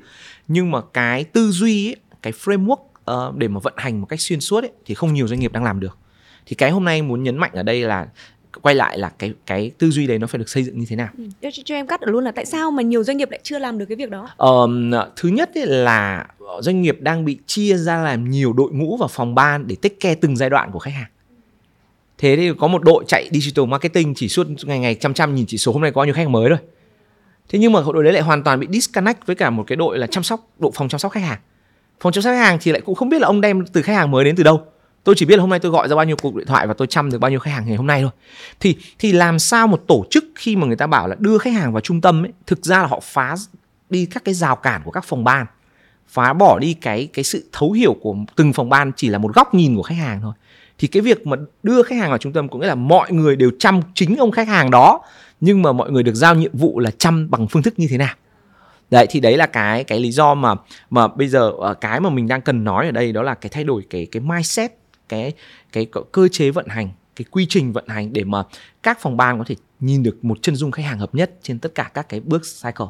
Nhưng mà cái tư duy ấy, cái framework uh, để mà vận hành một cách xuyên suốt ấy, thì không nhiều doanh nghiệp đang làm được. Thì cái hôm nay muốn nhấn mạnh ở đây là quay lại là cái cái tư duy đấy nó phải được xây dựng như thế nào? Ừ. cho, cho em cắt ở luôn là tại sao mà nhiều doanh nghiệp lại chưa làm được cái việc đó? Um, thứ nhất ấy là doanh nghiệp đang bị chia ra làm nhiều đội ngũ và phòng ban để take care từng giai đoạn của khách hàng. Thế thì có một đội chạy digital marketing chỉ suốt ngày ngày chăm chăm nhìn chỉ số hôm nay có bao nhiêu khách hàng mới rồi thế nhưng mà đội đấy lại hoàn toàn bị disconnect với cả một cái đội là chăm sóc đội phòng chăm sóc khách hàng. Phòng chăm sóc khách hàng thì lại cũng không biết là ông đem từ khách hàng mới đến từ đâu tôi chỉ biết là hôm nay tôi gọi ra bao nhiêu cuộc điện thoại và tôi chăm được bao nhiêu khách hàng ngày hôm nay thôi. Thì thì làm sao một tổ chức khi mà người ta bảo là đưa khách hàng vào trung tâm ấy, thực ra là họ phá đi các cái rào cản của các phòng ban, phá bỏ đi cái cái sự thấu hiểu của từng phòng ban chỉ là một góc nhìn của khách hàng thôi. Thì cái việc mà đưa khách hàng vào trung tâm cũng nghĩa là mọi người đều chăm chính ông khách hàng đó, nhưng mà mọi người được giao nhiệm vụ là chăm bằng phương thức như thế nào. Đấy, thì đấy là cái cái lý do mà mà bây giờ ờ, cái mà mình đang cần nói ở đây đó là cái thay đổi cái cái mindset cái cái cơ chế vận hành cái quy trình vận hành để mà các phòng ban có thể nhìn được một chân dung khách hàng hợp nhất trên tất cả các cái bước cycle.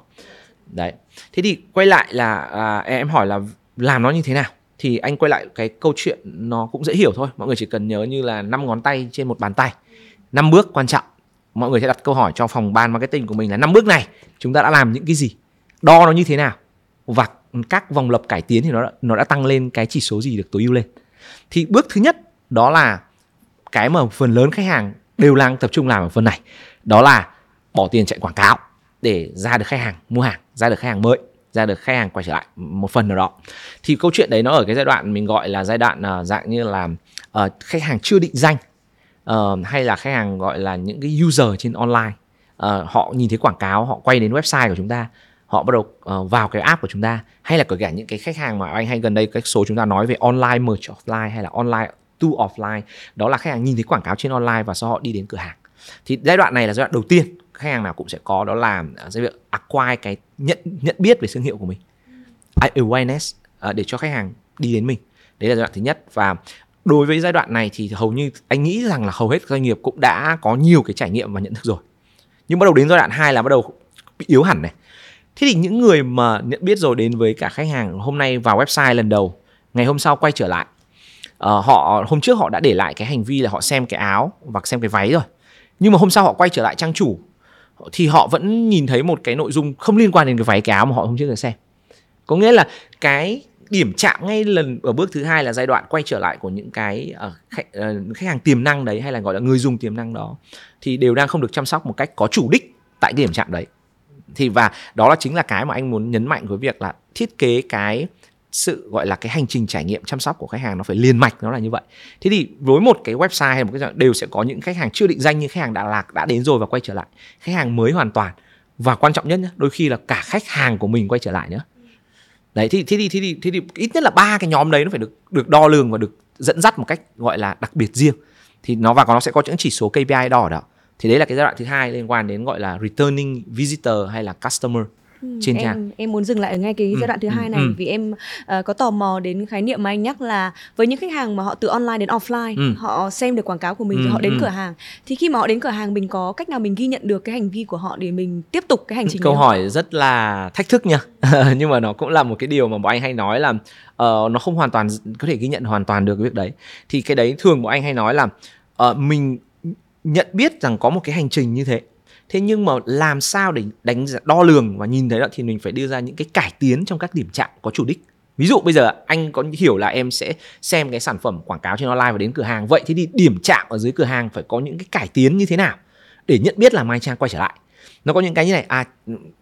Đấy. Thế thì quay lại là à, em hỏi là làm nó như thế nào? Thì anh quay lại cái câu chuyện nó cũng dễ hiểu thôi. Mọi người chỉ cần nhớ như là năm ngón tay trên một bàn tay. Năm bước quan trọng. Mọi người sẽ đặt câu hỏi cho phòng ban marketing của mình là năm bước này chúng ta đã làm những cái gì? Đo nó như thế nào? Và các vòng lập cải tiến thì nó đã, nó đã tăng lên cái chỉ số gì được tối ưu lên? Thì bước thứ nhất đó là cái mà phần lớn khách hàng đều đang tập trung làm ở phần này. Đó là bỏ tiền chạy quảng cáo để ra được khách hàng mua hàng ra được khách hàng mới ra được khách hàng quay trở lại một phần nào đó. Thì câu chuyện đấy nó ở cái giai đoạn mình gọi là giai đoạn uh, dạng như là uh, khách hàng chưa định danh uh, hay là khách hàng gọi là những cái user trên online uh, họ nhìn thấy quảng cáo họ quay đến website của chúng ta họ bắt đầu uh, vào cái app của chúng ta hay là kể cả những cái khách hàng mà anh hay gần đây cái số chúng ta nói về online merge offline hay là online to offline đó là khách hàng nhìn thấy quảng cáo trên online và sau họ đi đến cửa hàng. Thì giai đoạn này là giai đoạn đầu tiên khách hàng nào cũng sẽ có đó là ờ, cái việc acquire cái nhận nhận biết về thương hiệu của mình. Awareness uh, để cho khách hàng đi đến mình. Đấy là giai đoạn thứ nhất. Và đối với giai đoạn này thì hầu như anh nghĩ rằng là hầu hết doanh nghiệp cũng đã có nhiều cái trải nghiệm và nhận thức rồi. Nhưng bắt đầu đến giai đoạn 2 là bắt đầu bị yếu hẳn này thế thì những người mà nhận biết rồi đến với cả khách hàng hôm nay vào website lần đầu ngày hôm sau quay trở lại uh, họ hôm trước họ đã để lại cái hành vi là họ xem cái áo và xem cái váy rồi nhưng mà hôm sau họ quay trở lại trang chủ thì họ vẫn nhìn thấy một cái nội dung không liên quan đến cái váy cái áo mà họ hôm trước đã xem. Có nghĩa là cái điểm chạm ngay lần ở bước thứ hai là giai đoạn quay trở lại của những cái uh, khách, uh, khách hàng tiềm năng đấy hay là gọi là người dùng tiềm năng đó thì đều đang không được chăm sóc một cách có chủ đích tại cái điểm chạm đấy thì và đó là chính là cái mà anh muốn nhấn mạnh với việc là thiết kế cái sự gọi là cái hành trình trải nghiệm chăm sóc của khách hàng nó phải liền mạch nó là như vậy. Thế thì với một cái website hay một cái đều sẽ có những khách hàng chưa định danh nhưng khách hàng đã lạc đã đến rồi và quay trở lại. Khách hàng mới hoàn toàn. Và quan trọng nhất nhá, đôi khi là cả khách hàng của mình quay trở lại nữa đấy thì thế thì thế thì thế thì ít nhất là ba cái nhóm đấy nó phải được được đo lường và được dẫn dắt một cách gọi là đặc biệt riêng. Thì nó và nó sẽ có những chỉ số KPI đỏ đó thì đấy là cái giai đoạn thứ hai liên quan đến gọi là returning visitor hay là customer Ừ, trên em, trang em muốn dừng lại ở ngay cái Ừ, giai đoạn thứ ừ, hai này ừ. vì em ờ, có tò mò đến khái niệm mà anh nhắc là với những khách hàng mà họ từ online đến offline Ừ. họ xem được quảng cáo của mình Ừ, và họ đến ừ. cửa hàng thì khi mà họ đến cửa hàng mình có cách nào mình ghi nhận được cái hành vi của họ để mình tiếp tục cái hành trình câu hỏi rất là thách thức nha nhưng mà nó cũng là một cái điều mà bọn anh hay nói là ờ, nó không hoàn toàn có thể ghi nhận hoàn toàn được cái việc đấy thì cái đấy thường bọn anh hay nói là ờ, mình nhận biết rằng có một cái hành trình như thế. Thế nhưng mà làm sao để đánh giá- đo lường và nhìn thấy đó thì mình phải đưa ra những cái cải tiến trong các điểm chạm có chủ đích. Ví dụ bây giờ anh có hiểu là em sẽ xem cái sản phẩm quảng cáo trên online và đến cửa hàng. Vậy thì đi điểm chạm ở dưới cửa hàng phải có những cái cải tiến như thế nào để nhận biết là mai trang quay trở lại? Nó có những cái như này à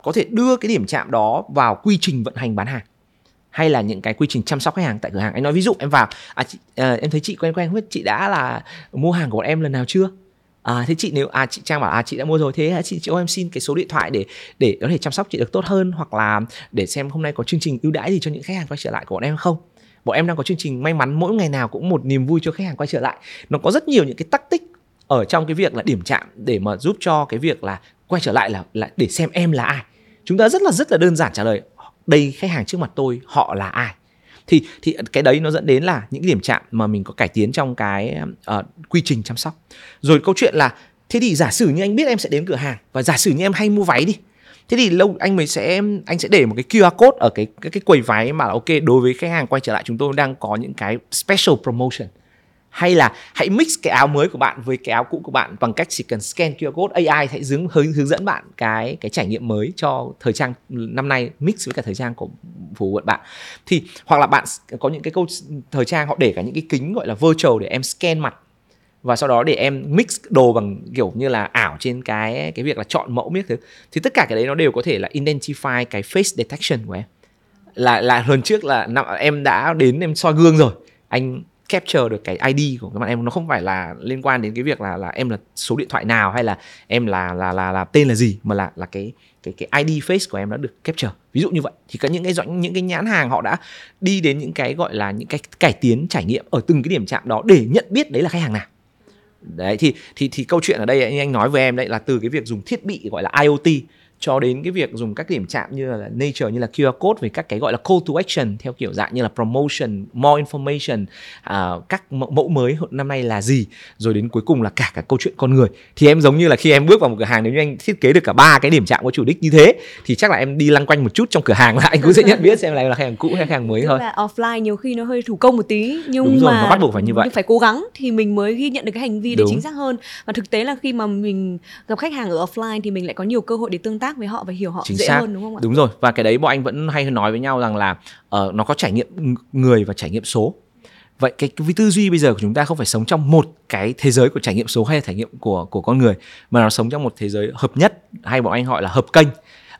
có thể đưa cái điểm chạm đó vào quy trình vận hành bán hàng hay là những cái quy trình chăm sóc khách hàng tại cửa hàng. Anh nói ví dụ em vào à, chị, à em thấy chị quen quen không biết chị đã là mua hàng của bọn em lần nào chưa? À thế chị nếu à chị trang bảo à chị đã mua rồi, thế chị cho em xin cái số điện thoại để để có thể chăm sóc chị được tốt hơn hoặc là để xem hôm nay có chương trình ưu đãi gì cho những khách hàng quay trở lại của bọn em không? Bọn em đang có chương trình may mắn mỗi ngày nào cũng một niềm vui cho khách hàng quay trở lại. Nó có rất nhiều những cái tắc tích ở trong cái việc là điểm chạm để mà giúp cho cái việc là quay trở lại là là để xem em là ai. Chúng ta rất là rất là đơn giản trả lời. Đây, khách hàng trước mặt tôi, họ là ai? Thì thì cái đấy nó dẫn đến là những cái điểm chạm mà mình có cải tiến trong cái uh, quy trình chăm sóc. Rồi câu chuyện là thế thì giả sử như anh biết em sẽ đến cửa hàng và giả sử như em hay mua váy đi thế thì lâu anh mới sẽ anh sẽ để một cái QR code ở cái cái, cái quầy váy mà là ok đối với khách hàng quay trở lại chúng tôi đang có những cái special promotion. Hay là hãy mix cái áo mới của bạn với cái áo cũ của bạn bằng cách chỉ cần scan QR code AI sẽ hướng hướng hướng dẫn bạn cái cái trải nghiệm mới cho thời trang năm nay mix với cả thời trang của phù vụ bạn. Thì, hoặc là bạn có những cái câu thời trang, họ để cả những cái kính gọi là virtual để em scan mặt và sau đó để em mix đồ bằng kiểu như là ảo trên cái cái việc là chọn mẫu biết thứ. Thì tất cả cái đấy nó đều có thể là identify cái face detection của em. Là là lần trước là năm, em đã đến, em soi gương rồi. Anh capture được cái ID của các bạn em. Nó không phải là liên quan đến cái việc là là em là số điện thoại nào hay là em là là là là tên là gì, mà là là cái cái cái ID face của em đã được capture. Ví dụ như vậy, thì có những cái doanh, những cái nhãn hàng họ đã đi đến những cái gọi là những cái cải tiến trải nghiệm ở từng cái điểm chạm đó để nhận biết đấy là khách hàng nào. Đấy, thì thì thì câu chuyện ở đây anh anh nói với em đấy là từ cái việc dùng thiết bị gọi là IoT cho đến cái việc dùng các điểm chạm như là nature như là QR code về các cái gọi là call to action theo kiểu dạng như là promotion, more information, uh, các mẫu mới năm nay là gì, rồi đến cuối cùng là cả cả câu chuyện con người. Thì em giống như là khi em bước vào một cửa hàng nếu như anh thiết kế được cả ba cái điểm chạm có chủ đích như thế thì chắc là em đi lăng quanh một chút trong cửa hàng là anh cũng sẽ nhận biết xem là khách hàng cũ hay khách hàng mới Tức thôi. là offline nhiều khi nó hơi thủ công một tí nhưng Đúng rồi, mà nó bắt buộc phải như vậy. nhưng phải cố gắng thì mình mới ghi nhận được cái hành vi đấy chính xác hơn và thực tế là khi mà mình gặp khách hàng ở offline thì mình lại có nhiều cơ hội để tương tác với họ và hiểu họ chính dễ xác. hơn đúng không ạ? đúng rồi. Và cái đấy bọn anh vẫn hay nói với nhau rằng là uh, nó có trải nghiệm ng- người và trải nghiệm số. Vậy cái, cái tư duy bây giờ của chúng ta không phải sống trong một cái thế giới của trải nghiệm số hay là trải nghiệm của của con người mà nó sống trong một thế giới hợp nhất. Hay bọn anh gọi là hợp kênh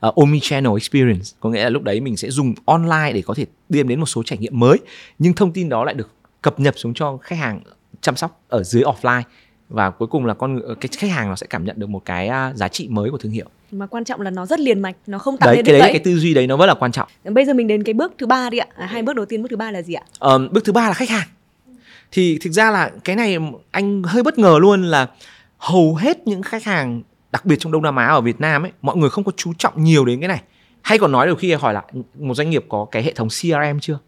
uh, omnichannel experience. Có nghĩa là lúc đấy mình sẽ dùng online để có thể đem đến một số trải nghiệm mới nhưng thông tin đó lại được cập nhật xuống cho khách hàng chăm sóc ở dưới offline và cuối cùng là con người, cái khách hàng nó sẽ cảm nhận được một cái uh, giá trị mới của thương hiệu. Mà quan trọng là nó rất liền mạch, nó không tạo đấy cái đấy cái tư duy đấy nó rất là quan trọng. Bây giờ mình đến cái bước thứ ba đi ạ. À, hai bước đầu tiên, bước thứ ba là gì ạ? Ờ, bước thứ ba là khách hàng. Thì thực ra là cái này anh hơi bất ngờ luôn là hầu hết những khách hàng đặc biệt trong Đông Nam Á ở Việt Nam ấy mọi người không có chú trọng nhiều đến cái này. Hay còn nói được khi hỏi là một doanh nghiệp có cái hệ thống CRM chưa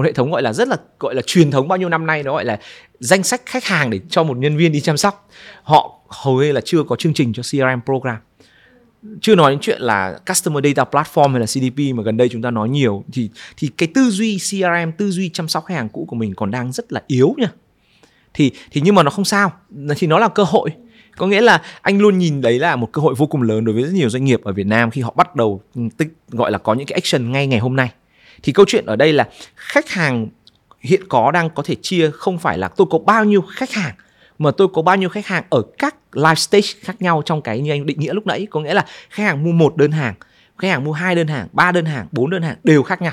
một hệ thống gọi là rất là, gọi là truyền thống bao nhiêu năm nay, nó gọi là danh sách khách hàng để cho một nhân viên đi chăm sóc. Họ hầu như là chưa có chương trình cho CRM program. Chưa nói đến chuyện là customer data platform hay là CDP mà gần đây chúng ta nói nhiều, thì thì cái tư duy CRM tư duy chăm sóc khách hàng cũ của mình còn đang rất là yếu nha. Thì thì nhưng mà nó không sao, thì nó là cơ hội. Có nghĩa là anh luôn nhìn đấy là một cơ hội vô cùng lớn đối với rất nhiều doanh nghiệp ở Việt Nam khi họ bắt đầu tích, gọi là có những cái action ngay ngày hôm nay thì câu chuyện ở đây là khách hàng hiện có đang có thể chia không phải là tôi có bao nhiêu khách hàng, mà tôi có bao nhiêu khách hàng ở các life stage khác nhau trong cái như anh định nghĩa lúc nãy. Có nghĩa là khách hàng mua một đơn hàng, khách hàng mua hai đơn hàng, ba đơn hàng, bốn đơn hàng đều khác nhau,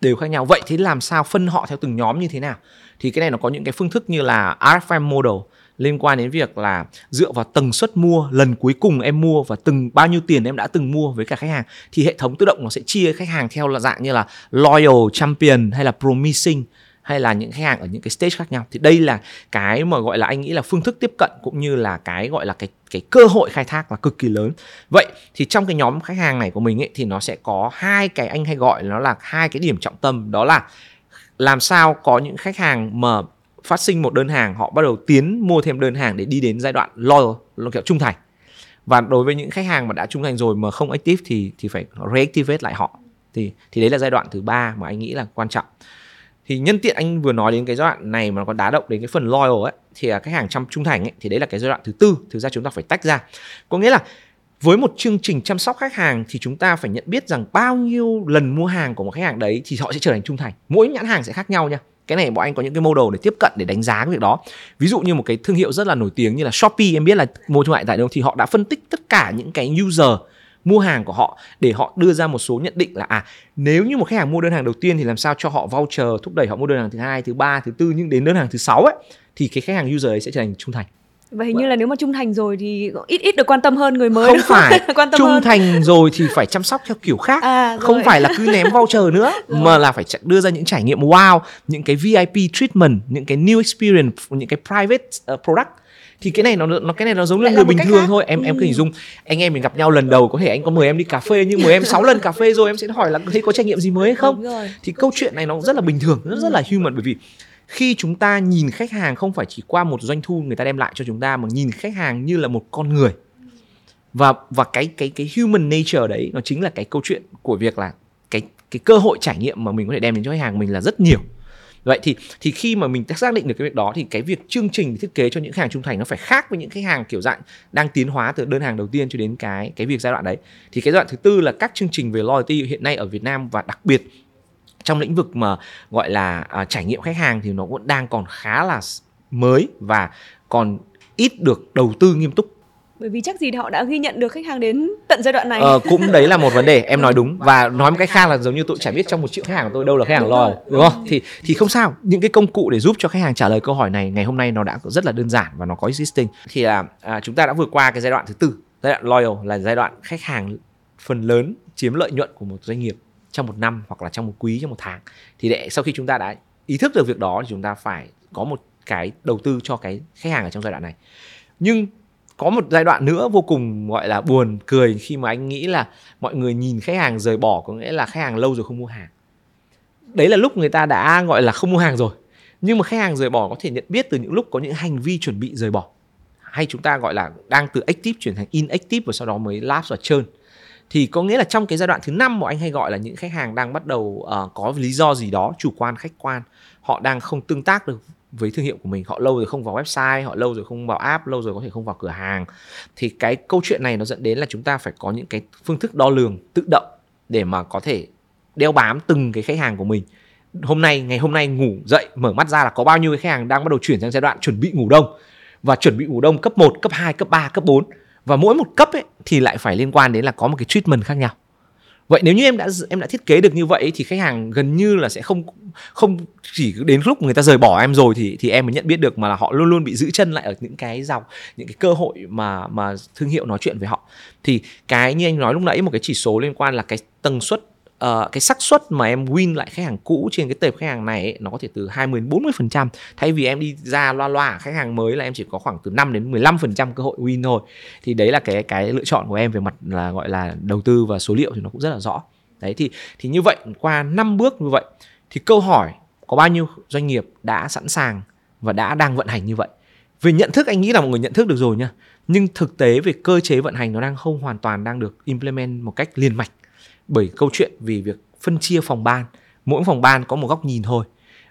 đều khác nhau. Vậy thì làm sao phân họ theo từng nhóm như thế nào? Thì cái này nó có những cái phương thức như là RFM model liên quan đến việc là dựa vào tần suất mua, lần cuối cùng em mua và từng bao nhiêu tiền em đã từng mua với cả khách hàng, thì hệ thống tự động nó sẽ chia khách hàng theo là dạng như là loyal, champion hay là promising hay là những khách hàng ở những cái stage khác nhau. Thì đây là cái mà gọi là anh nghĩ là phương thức tiếp cận cũng như là cái gọi là cái cái cơ hội khai thác là cực kỳ lớn. Vậy thì trong cái nhóm khách hàng này của mình ấy, thì nó sẽ có hai cái anh hay gọi, nó là hai cái điểm trọng tâm, đó là làm sao có những khách hàng mà phát sinh một đơn hàng, họ bắt đầu tiến mua thêm đơn hàng để đi đến giai đoạn loyal là kiểu trung thành. Và đối với những khách hàng mà đã trung thành rồi mà không active thì thì phải reactivate lại họ. Thì thì đấy là giai đoạn thứ ba mà anh nghĩ là quan trọng. Thì nhân tiện anh vừa nói đến cái giai đoạn này mà nó có đá động đến cái phần loyal ấy, thì là khách hàng chăm, trung thành ấy, thì đấy là cái giai đoạn thứ tư thực ra chúng ta phải tách ra. Có nghĩa là với một chương trình chăm sóc khách hàng thì chúng ta phải nhận biết rằng bao nhiêu lần mua hàng của một khách hàng đấy thì họ sẽ trở thành trung thành. Mỗi nhãn hàng sẽ khác nhau nha cái này bọn anh có những cái model để tiếp cận để đánh giá cái việc đó. Ví dụ như một cái thương hiệu rất là nổi tiếng như là shopee, em biết là mua thương mại tại đâu, thì họ đã phân tích tất cả những cái user mua hàng của họ để họ đưa ra một số nhận định là à nếu như một khách hàng mua đơn hàng đầu tiên thì làm sao cho họ voucher thúc đẩy họ mua đơn hàng thứ hai, thứ ba, thứ tư, nhưng đến đơn hàng thứ sáu ấy, thì cái khách hàng user ấy sẽ trở thành trung thành. Và hình như là nếu mà trung thành rồi thì ít ít được quan tâm hơn người mới không đúng phải. Quan tâm trung hơn. thành rồi thì phải chăm sóc theo kiểu khác. À, không phải là cứ ném voucher nữa mà là phải đưa ra những trải nghiệm wow những cái VIP treatment những cái new experience những cái private uh, product. Thì cái này nó nó cái này nó giống như người bình thường khác. thôi. Em em Ừ. cứ hình dung anh em mình gặp nhau lần đầu có thể anh có mời em đi cà phê nhưng mời em 6 lần cà phê rồi em sẽ hỏi là thấy có trải nghiệm gì mới hay không? Thì câu chuyện này nó rất là bình thường rất rất là human bởi vì khi chúng ta nhìn khách hàng không phải chỉ qua một doanh thu người ta đem lại cho chúng ta, mà nhìn khách hàng như là một con người. Và và cái cái cái human nature đấy nó chính là cái câu chuyện của việc là cái cái cơ hội trải nghiệm mà mình có thể đem đến cho khách hàng mình là rất nhiều. Vậy thì thì khi mà mình xác định được cái việc đó thì cái việc chương trình thiết kế cho những khách hàng trung thành nó phải khác với những khách hàng kiểu dạng đang tiến hóa từ đơn hàng đầu tiên cho đến cái cái việc giai đoạn đấy. Thì cái giai đoạn thứ tư là các chương trình về loyalty hiện nay ở Việt Nam và đặc biệt trong lĩnh vực mà gọi là à, trải nghiệm khách hàng thì nó cũng đang còn khá là mới và còn ít được đầu tư nghiêm túc. Bởi vì chắc gì họ đã ghi nhận được khách hàng đến tận giai đoạn này. Ờ, cũng đấy là một vấn đề em nói đúng. Và nói một cách khác là giống như tôi chả biết trong một triệu khách hàng của tôi đâu là khách hàng rồi. đúng không? Thì thì không sao. Những cái công cụ để giúp cho khách hàng trả lời câu hỏi này ngày hôm nay nó đã rất là đơn giản và nó có existing. Thì là à, chúng ta đã vượt qua cái giai đoạn thứ tư. Giai đoạn loyal là giai đoạn khách hàng phần lớn chiếm lợi nhuận của một doanh nghiệp trong một năm hoặc là trong một quý, trong một tháng. Thì để sau khi chúng ta đã ý thức được việc đó thì chúng ta phải có một cái đầu tư cho cái khách hàng ở trong giai đoạn này. Nhưng có một giai đoạn nữa vô cùng, gọi là, buồn cười khi mà anh nghĩ là mọi người nhìn khách hàng rời bỏ có nghĩa là khách hàng lâu rồi không mua hàng. Đấy là lúc người ta đã, gọi là, không mua hàng rồi. Nhưng mà khách hàng rời bỏ có thể nhận biết từ những lúc có những hành vi chuẩn bị rời bỏ. Hay chúng ta, gọi là, đang từ active chuyển thành inactive và sau đó mới lapse và trơn thì có nghĩa là trong cái giai đoạn thứ năm mà anh hay gọi là những khách hàng đang bắt đầu uh, có lý do gì đó chủ quan khách quan họ đang không tương tác được với thương hiệu của mình họ lâu rồi không vào website họ lâu rồi không vào app lâu rồi có thể không vào cửa hàng. Thì cái câu chuyện này nó dẫn đến là chúng ta phải có những cái phương thức đo lường tự động để mà có thể đeo bám từng cái khách hàng của mình. Hôm nay ngày hôm nay ngủ dậy mở mắt ra là có bao nhiêu cái khách hàng đang bắt đầu chuyển sang giai đoạn chuẩn bị ngủ đông. Và chuẩn bị ngủ đông cấp 1, cấp 2, cấp 3, cấp 4 và mỗi một cấp ấy, thì lại phải liên quan đến là có một cái treatment khác nhau. Vậy nếu như em đã em đã thiết kế được như vậy thì khách hàng gần như là sẽ không không chỉ đến lúc người ta rời bỏ em rồi thì thì em mới nhận biết được mà là họ luôn luôn bị giữ chân lại ở những cái dòng, những cái cơ hội mà mà thương hiệu nói chuyện với họ. Thì cái như anh nói lúc nãy, một cái chỉ số liên quan là cái tần suất uh, cái xác suất mà em win lại khách hàng cũ trên cái tệp khách hàng này ấy, nó có thể từ 20 đến 40 phần trăm. Thay vì em đi ra loa loa khách hàng mới là em chỉ có khoảng từ 5 đến 15 phần trăm cơ hội win thôi. Thì đấy là cái cái lựa chọn của em về mặt là gọi là đầu tư và số liệu thì nó cũng rất là rõ. Đấy thì thì như vậy qua 5 bước như vậy thì câu hỏi có bao nhiêu doanh nghiệp đã sẵn sàng và đã đang vận hành như vậy? Về nhận thức anh nghĩ là mọi người nhận thức được rồi nha nhưng thực tế về cơ chế vận hành nó đang không hoàn toàn đang được implement một cách liền mạch bởi câu chuyện vì việc phân chia phòng ban. Mỗi phòng ban có một góc nhìn thôi.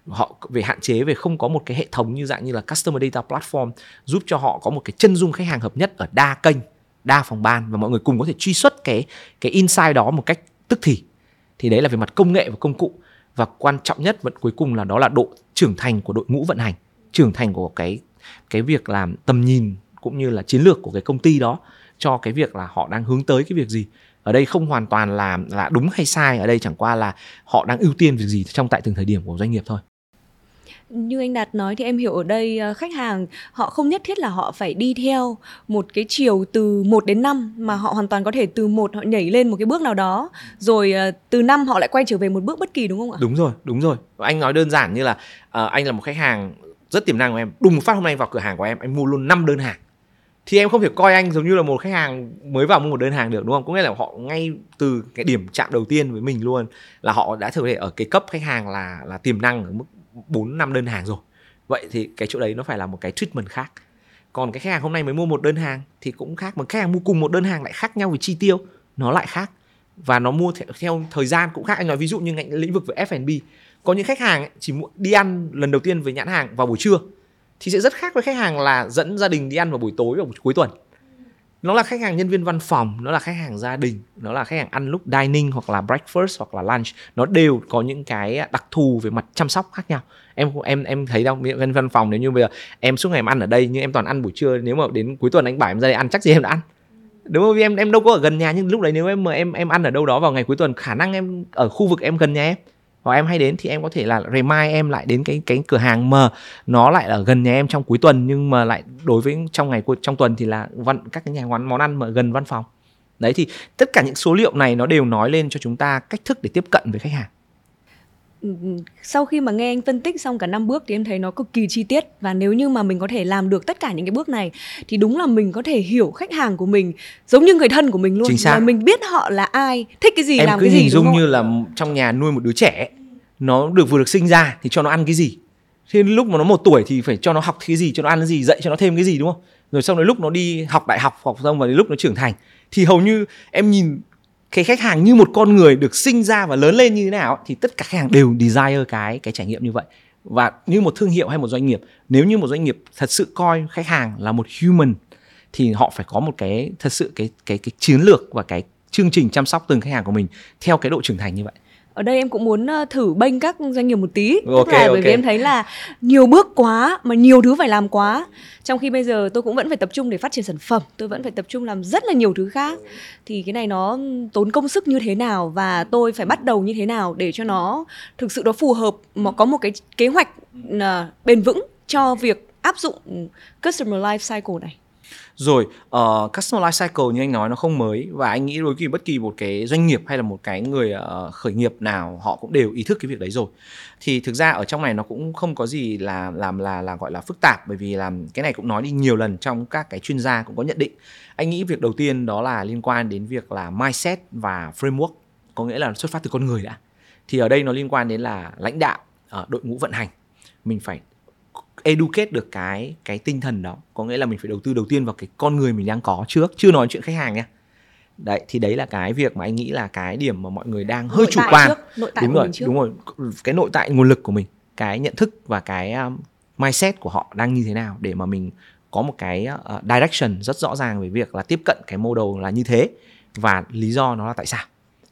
Họ về hạn chế về không có một cái hệ thống như dạng như là customer data platform giúp cho họ có một cái chân dung khách hàng hợp nhất ở đa kênh, đa phòng ban và mọi người cùng có thể truy xuất cái cái insight đó một cách tức thì. Thì đấy là về mặt công nghệ và công cụ. Và quan trọng nhất vẫn cuối cùng là đó là độ trưởng thành của đội ngũ vận hành, trưởng thành của cái cái việc làm tầm nhìn cũng như là chiến lược của cái công ty đó cho cái việc là họ đang hướng tới cái việc gì ở đây không hoàn toàn là là đúng hay sai ở đây chẳng qua là họ đang ưu tiên việc gì trong tại từng thời điểm của doanh nghiệp thôi như anh Đạt nói thì em hiểu ở đây ờ, khách hàng họ không nhất thiết là họ phải đi theo một cái chiều từ 1 đến 5 mà họ hoàn toàn có thể từ một họ nhảy lên một cái bước nào đó rồi ờ, từ năm họ lại quay trở về một bước bất kỳ đúng không ạ? Đúng rồi, đúng rồi. Anh nói đơn giản như là uh, anh là một khách hàng rất tiềm năng của em, đùng một phát hôm nay vào cửa hàng của em, anh mua luôn 5 đơn hàng thì em không thể coi anh giống như là một khách hàng mới vào mua một đơn hàng được đúng không? Có nghĩa là họ ngay từ cái điểm chạm đầu tiên với mình luôn là họ đã thực thể ở cái cấp khách hàng là là tiềm năng ở mức 4 năm đơn hàng rồi. Vậy thì cái chỗ đấy nó phải là một cái treatment khác. Còn cái khách hàng hôm nay mới mua một đơn hàng thì cũng khác, mà khách hàng mua cùng một đơn hàng lại khác nhau về chi tiêu, nó lại khác và nó mua theo, theo thời gian cũng khác. Anh nói ví dụ như ngành lĩnh vực về F&B, có những khách hàng chỉ đi ăn lần đầu tiên với nhãn hàng vào buổi trưa thì sẽ rất khác với khách hàng là dẫn gia đình đi ăn vào buổi tối vào buổi cuối tuần. Nó là khách hàng nhân viên văn phòng, nó là khách hàng gia đình, nó là khách hàng ăn lúc dining hoặc là breakfast hoặc là lunch. Nó đều có những cái đặc thù về mặt chăm sóc khác nhau. Em em em thấy đâu nhân văn phòng nếu như bây giờ em suốt ngày em ăn ở đây, nhưng em toàn ăn buổi trưa, nếu mà đến cuối tuần anh bảo em ra đây ăn, chắc gì em đã ăn. Đúng không? Vì em em đâu có ở gần nhà, nhưng lúc đấy nếu em mà em em ăn ở đâu đó vào ngày cuối tuần, khả năng em ở khu vực em gần nhà em và em hay đến thì em có thể là remind em lại đến cái cái cửa hàng mà nó lại ở gần nhà em trong cuối tuần, nhưng mà lại đối với trong ngày trong tuần thì là văn, các cái nhà quán, món ăn mà gần văn phòng. Đấy thì tất cả những số liệu này nó đều nói lên cho chúng ta cách thức để tiếp cận với khách hàng sau khi mà nghe anh phân tích xong cả năm bước thì em thấy nó cực kỳ chi tiết. Và nếu như mà mình có thể làm được tất cả những cái bước này thì đúng là mình có thể hiểu khách hàng của mình giống như người thân của mình luôn. Chính xác. và mình biết họ là ai thích cái gì em làm cứ cái gì hình dung như là trong nhà nuôi một đứa trẻ nó được vừa được sinh ra thì cho nó ăn cái gì. Thì lúc mà nó một tuổi thì phải cho nó học cái gì cho nó ăn cái gì dạy cho nó thêm cái gì đúng không? Rồi xong đến lúc nó đi học đại học học xong và đến lúc nó trưởng thành thì hầu như em nhìn cái khách hàng như một con người được sinh ra và lớn lên như thế nào, thì tất cả khách hàng đều desire cái cái trải nghiệm như vậy. Và như một thương hiệu hay một doanh nghiệp, nếu như một doanh nghiệp thật sự coi khách hàng là một human, thì họ phải có một cái thật sự cái cái cái chiến lược và cái chương trình chăm sóc từng khách hàng của mình theo cái độ trưởng thành như vậy ở đây em cũng muốn uh, thử bênh các doanh nghiệp một tí. Ok, tức là bởi ok. vì em thấy là nhiều bước quá mà nhiều thứ phải làm quá. Trong khi bây giờ tôi cũng vẫn phải tập trung để phát triển sản phẩm tôi vẫn phải tập trung làm rất là nhiều thứ khác. Thì cái này nó tốn công sức như thế nào và tôi phải bắt đầu như thế nào để cho nó thực sự nó phù hợp mà có một cái kế hoạch uh, bền vững cho việc áp dụng customer life cycle này rồi uh, customer life cycle như anh nói nó không mới và anh nghĩ đối với bất kỳ một cái doanh nghiệp hay là một cái người uh, khởi nghiệp nào họ cũng đều ý thức cái việc đấy rồi. Thì thực ra ở trong này nó cũng không có gì là làm là là gọi là phức tạp bởi vì làm cái này cũng nói đi nhiều lần trong các cái chuyên gia cũng có nhận định. Anh nghĩ việc đầu tiên đó là liên quan đến việc là mindset và framework có nghĩa là xuất phát từ con người đã. Thì ở đây nó liên quan đến là lãnh đạo uh, đội ngũ vận hành. Mình phải educate được cái cái tinh thần đó. Có nghĩa là mình phải đầu tư đầu tiên vào cái con người mình đang có trước chưa nói chuyện khách hàng nha. Đấy thì đấy là cái việc mà anh nghĩ là cái điểm mà mọi người đang hơi Nội chủ quan. trước, nội tại đúng rồi trước. đúng rồi. Cái nội tại nguồn lực của mình cái nhận thức và cái um, mindset của họ đang như thế nào để mà mình có một cái uh, direction rất rõ ràng về việc là tiếp cận cái model là như thế và lý do nó là tại sao.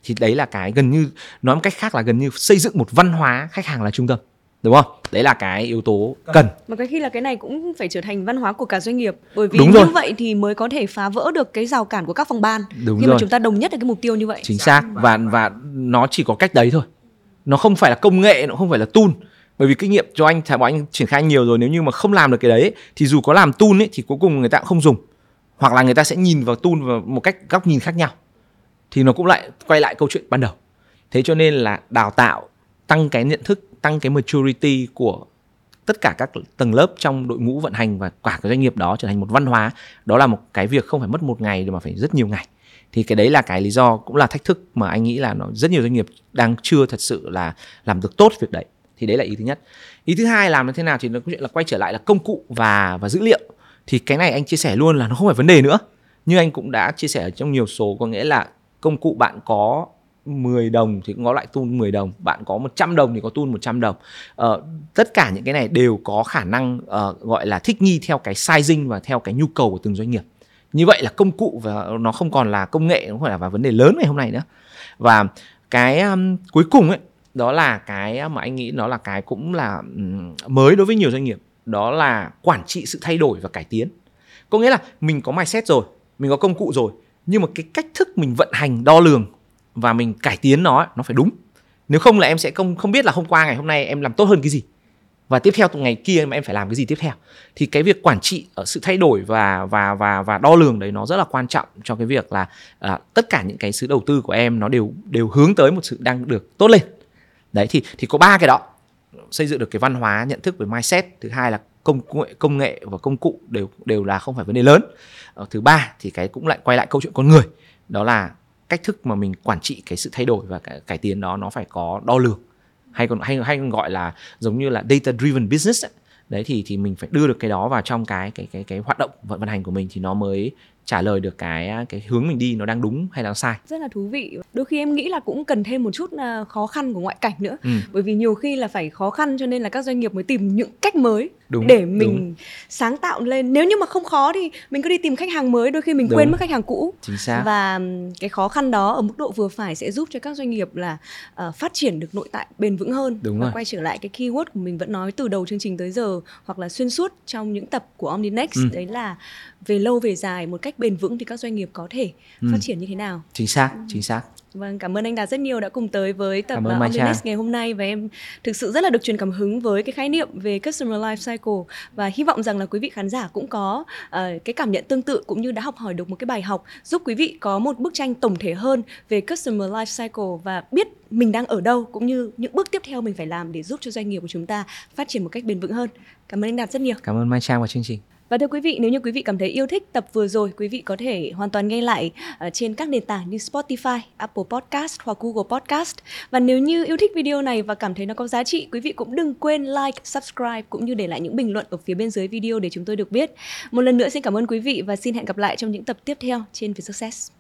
Thì đấy là cái gần như nói một cách khác là gần như xây dựng một văn hóa khách hàng là trung tâm đúng không? Đấy là cái yếu tố cần. Mà cái khi là cái này cũng phải trở thành văn hóa của cả doanh nghiệp bởi vì Đúng như rồi. vậy thì mới có thể phá vỡ được cái rào cản của các phòng ban. Đúng khi rồi. mà chúng ta đồng nhất được cái mục tiêu như vậy. chính xác. Và và nó chỉ có cách đấy thôi. Nó không phải là công nghệ nó không phải là tool. Bởi vì kinh nghiệm cho anh thà bọn anh triển khai nhiều rồi nếu như mà không làm được cái đấy thì dù có làm tool ấy thì cuối cùng người ta cũng không dùng. Hoặc là người ta sẽ nhìn vào tool vào một cách góc nhìn khác nhau. Thì nó cũng lại quay lại câu chuyện ban đầu. Thế cho nên là đào tạo tăng cái nhận thức tăng cái maturity của tất cả các tầng lớp trong đội ngũ vận hành và cả cái doanh nghiệp đó trở thành một văn hóa, đó là một cái việc không phải mất một ngày mà phải rất nhiều ngày. Thì cái đấy là cái lý do, cũng là thách thức mà anh nghĩ là nó, rất nhiều doanh nghiệp đang chưa thật sự là làm được tốt việc đấy. Thì đấy là ý thứ nhất. Ý thứ hai làm như thế nào thì nó chuyện là quay trở lại là công cụ và và dữ liệu. Thì cái này anh chia sẻ luôn là nó không phải vấn đề nữa. Như anh cũng đã chia sẻ ở trong nhiều số, có nghĩa là công cụ bạn có 10 đồng thì cũng có loại tool 10 đồng. Bạn có 100 đồng thì có tool 100 đồng. Ờ, tất cả những cái này đều có khả năng uh, gọi là thích nghi theo cái sizing và theo cái nhu cầu của từng doanh nghiệp. Như vậy là công cụ và nó không còn là công nghệ nó không phải là và vấn đề lớn ngày hôm nay nữa. Và cái um, cuối cùng ấy đó là cái mà anh nghĩ nó là cái cũng là um, mới đối với nhiều doanh nghiệp. Đó là quản trị sự thay đổi và cải tiến. Có nghĩa là mình có mindset rồi mình có công cụ rồi nhưng mà cái cách thức mình vận hành đo lường và mình cải tiến nó nó phải đúng. Nếu không là em sẽ không không biết là hôm qua ngày hôm nay em làm tốt hơn cái gì. Và tiếp theo từ ngày kia mà em phải làm cái gì tiếp theo. Thì cái việc quản trị ở sự thay đổi và và và và đo lường đấy nó rất là quan trọng cho cái việc là à, tất cả những cái sự đầu tư của em nó đều đều hướng tới một sự đang được tốt lên. Đấy thì thì có ba cái đó. Xây dựng được cái văn hóa nhận thức về mindset thứ hai là công nghệ công nghệ và công cụ đều đều là không phải vấn đề lớn. Ờ, thứ ba thì cái cũng lại quay lại câu chuyện con người. Đó là cách thức mà mình quản trị cái sự thay đổi và cái cải tiến đó nó phải có đo lường hay còn hay hay còn gọi là giống như là data driven business ấy. đấy thì thì mình phải đưa được cái đó vào trong cái cái cái cái hoạt động vận vận hành của mình thì nó mới trả lời được cái cái hướng mình đi nó đang đúng hay là sai Rất là thú vị. Đôi khi em nghĩ là cũng cần thêm một chút à, khó khăn của ngoại cảnh nữa. Ừ. Bởi vì nhiều khi là phải khó khăn cho nên là các doanh nghiệp mới tìm những cách mới Đúng, để mình đúng. sáng tạo lên. Nếu như mà không khó thì mình cứ đi tìm khách hàng mới, đôi khi mình Đúng. quên mất khách hàng cũ. chính xác Và cái khó khăn đó ở mức độ vừa phải sẽ giúp cho các doanh nghiệp là ờ, phát triển được nội tại bền vững hơn. Đúng và rồi. quay trở lại cái keyword của mình vẫn nói từ đầu chương trình tới giờ hoặc là xuyên suốt trong những tập của Omninext Ừ. đấy là về lâu về dài một cách bền vững thì các doanh nghiệp có thể Ừ. phát triển như thế nào. chính xác chính xác Vâng, cảm ơn anh Đạt rất nhiều đã cùng tới với tập Omninext Trang. ngày hôm nay và em thực sự rất là được truyền cảm hứng với cái khái niệm về Customer Life Cycle và hy vọng rằng là quý vị khán giả cũng có uh, cái cảm nhận tương tự cũng như đã học hỏi được một cái bài học giúp quý vị có một bức tranh tổng thể hơn về Customer Life Cycle và biết mình đang ở đâu cũng như những bước tiếp theo mình phải làm để giúp cho doanh nghiệp của chúng ta phát triển một cách bền vững hơn. Cảm ơn anh Đạt rất nhiều. cảm ơn mai trang và chương trình và thưa quý vị, nếu như quý vị cảm thấy yêu thích tập vừa rồi, quý vị có thể hoàn toàn nghe lại trên các nền tảng như Spotify, Apple Podcast hoặc Google Podcast. Và nếu như yêu thích video này và cảm thấy nó có giá trị, quý vị cũng đừng quên like, subscribe cũng như để lại những bình luận ở phía bên dưới video để chúng tôi được biết. Một lần nữa xin cảm ơn quý vị và xin hẹn gặp lại trong những tập tiếp theo trên Vietsuccess.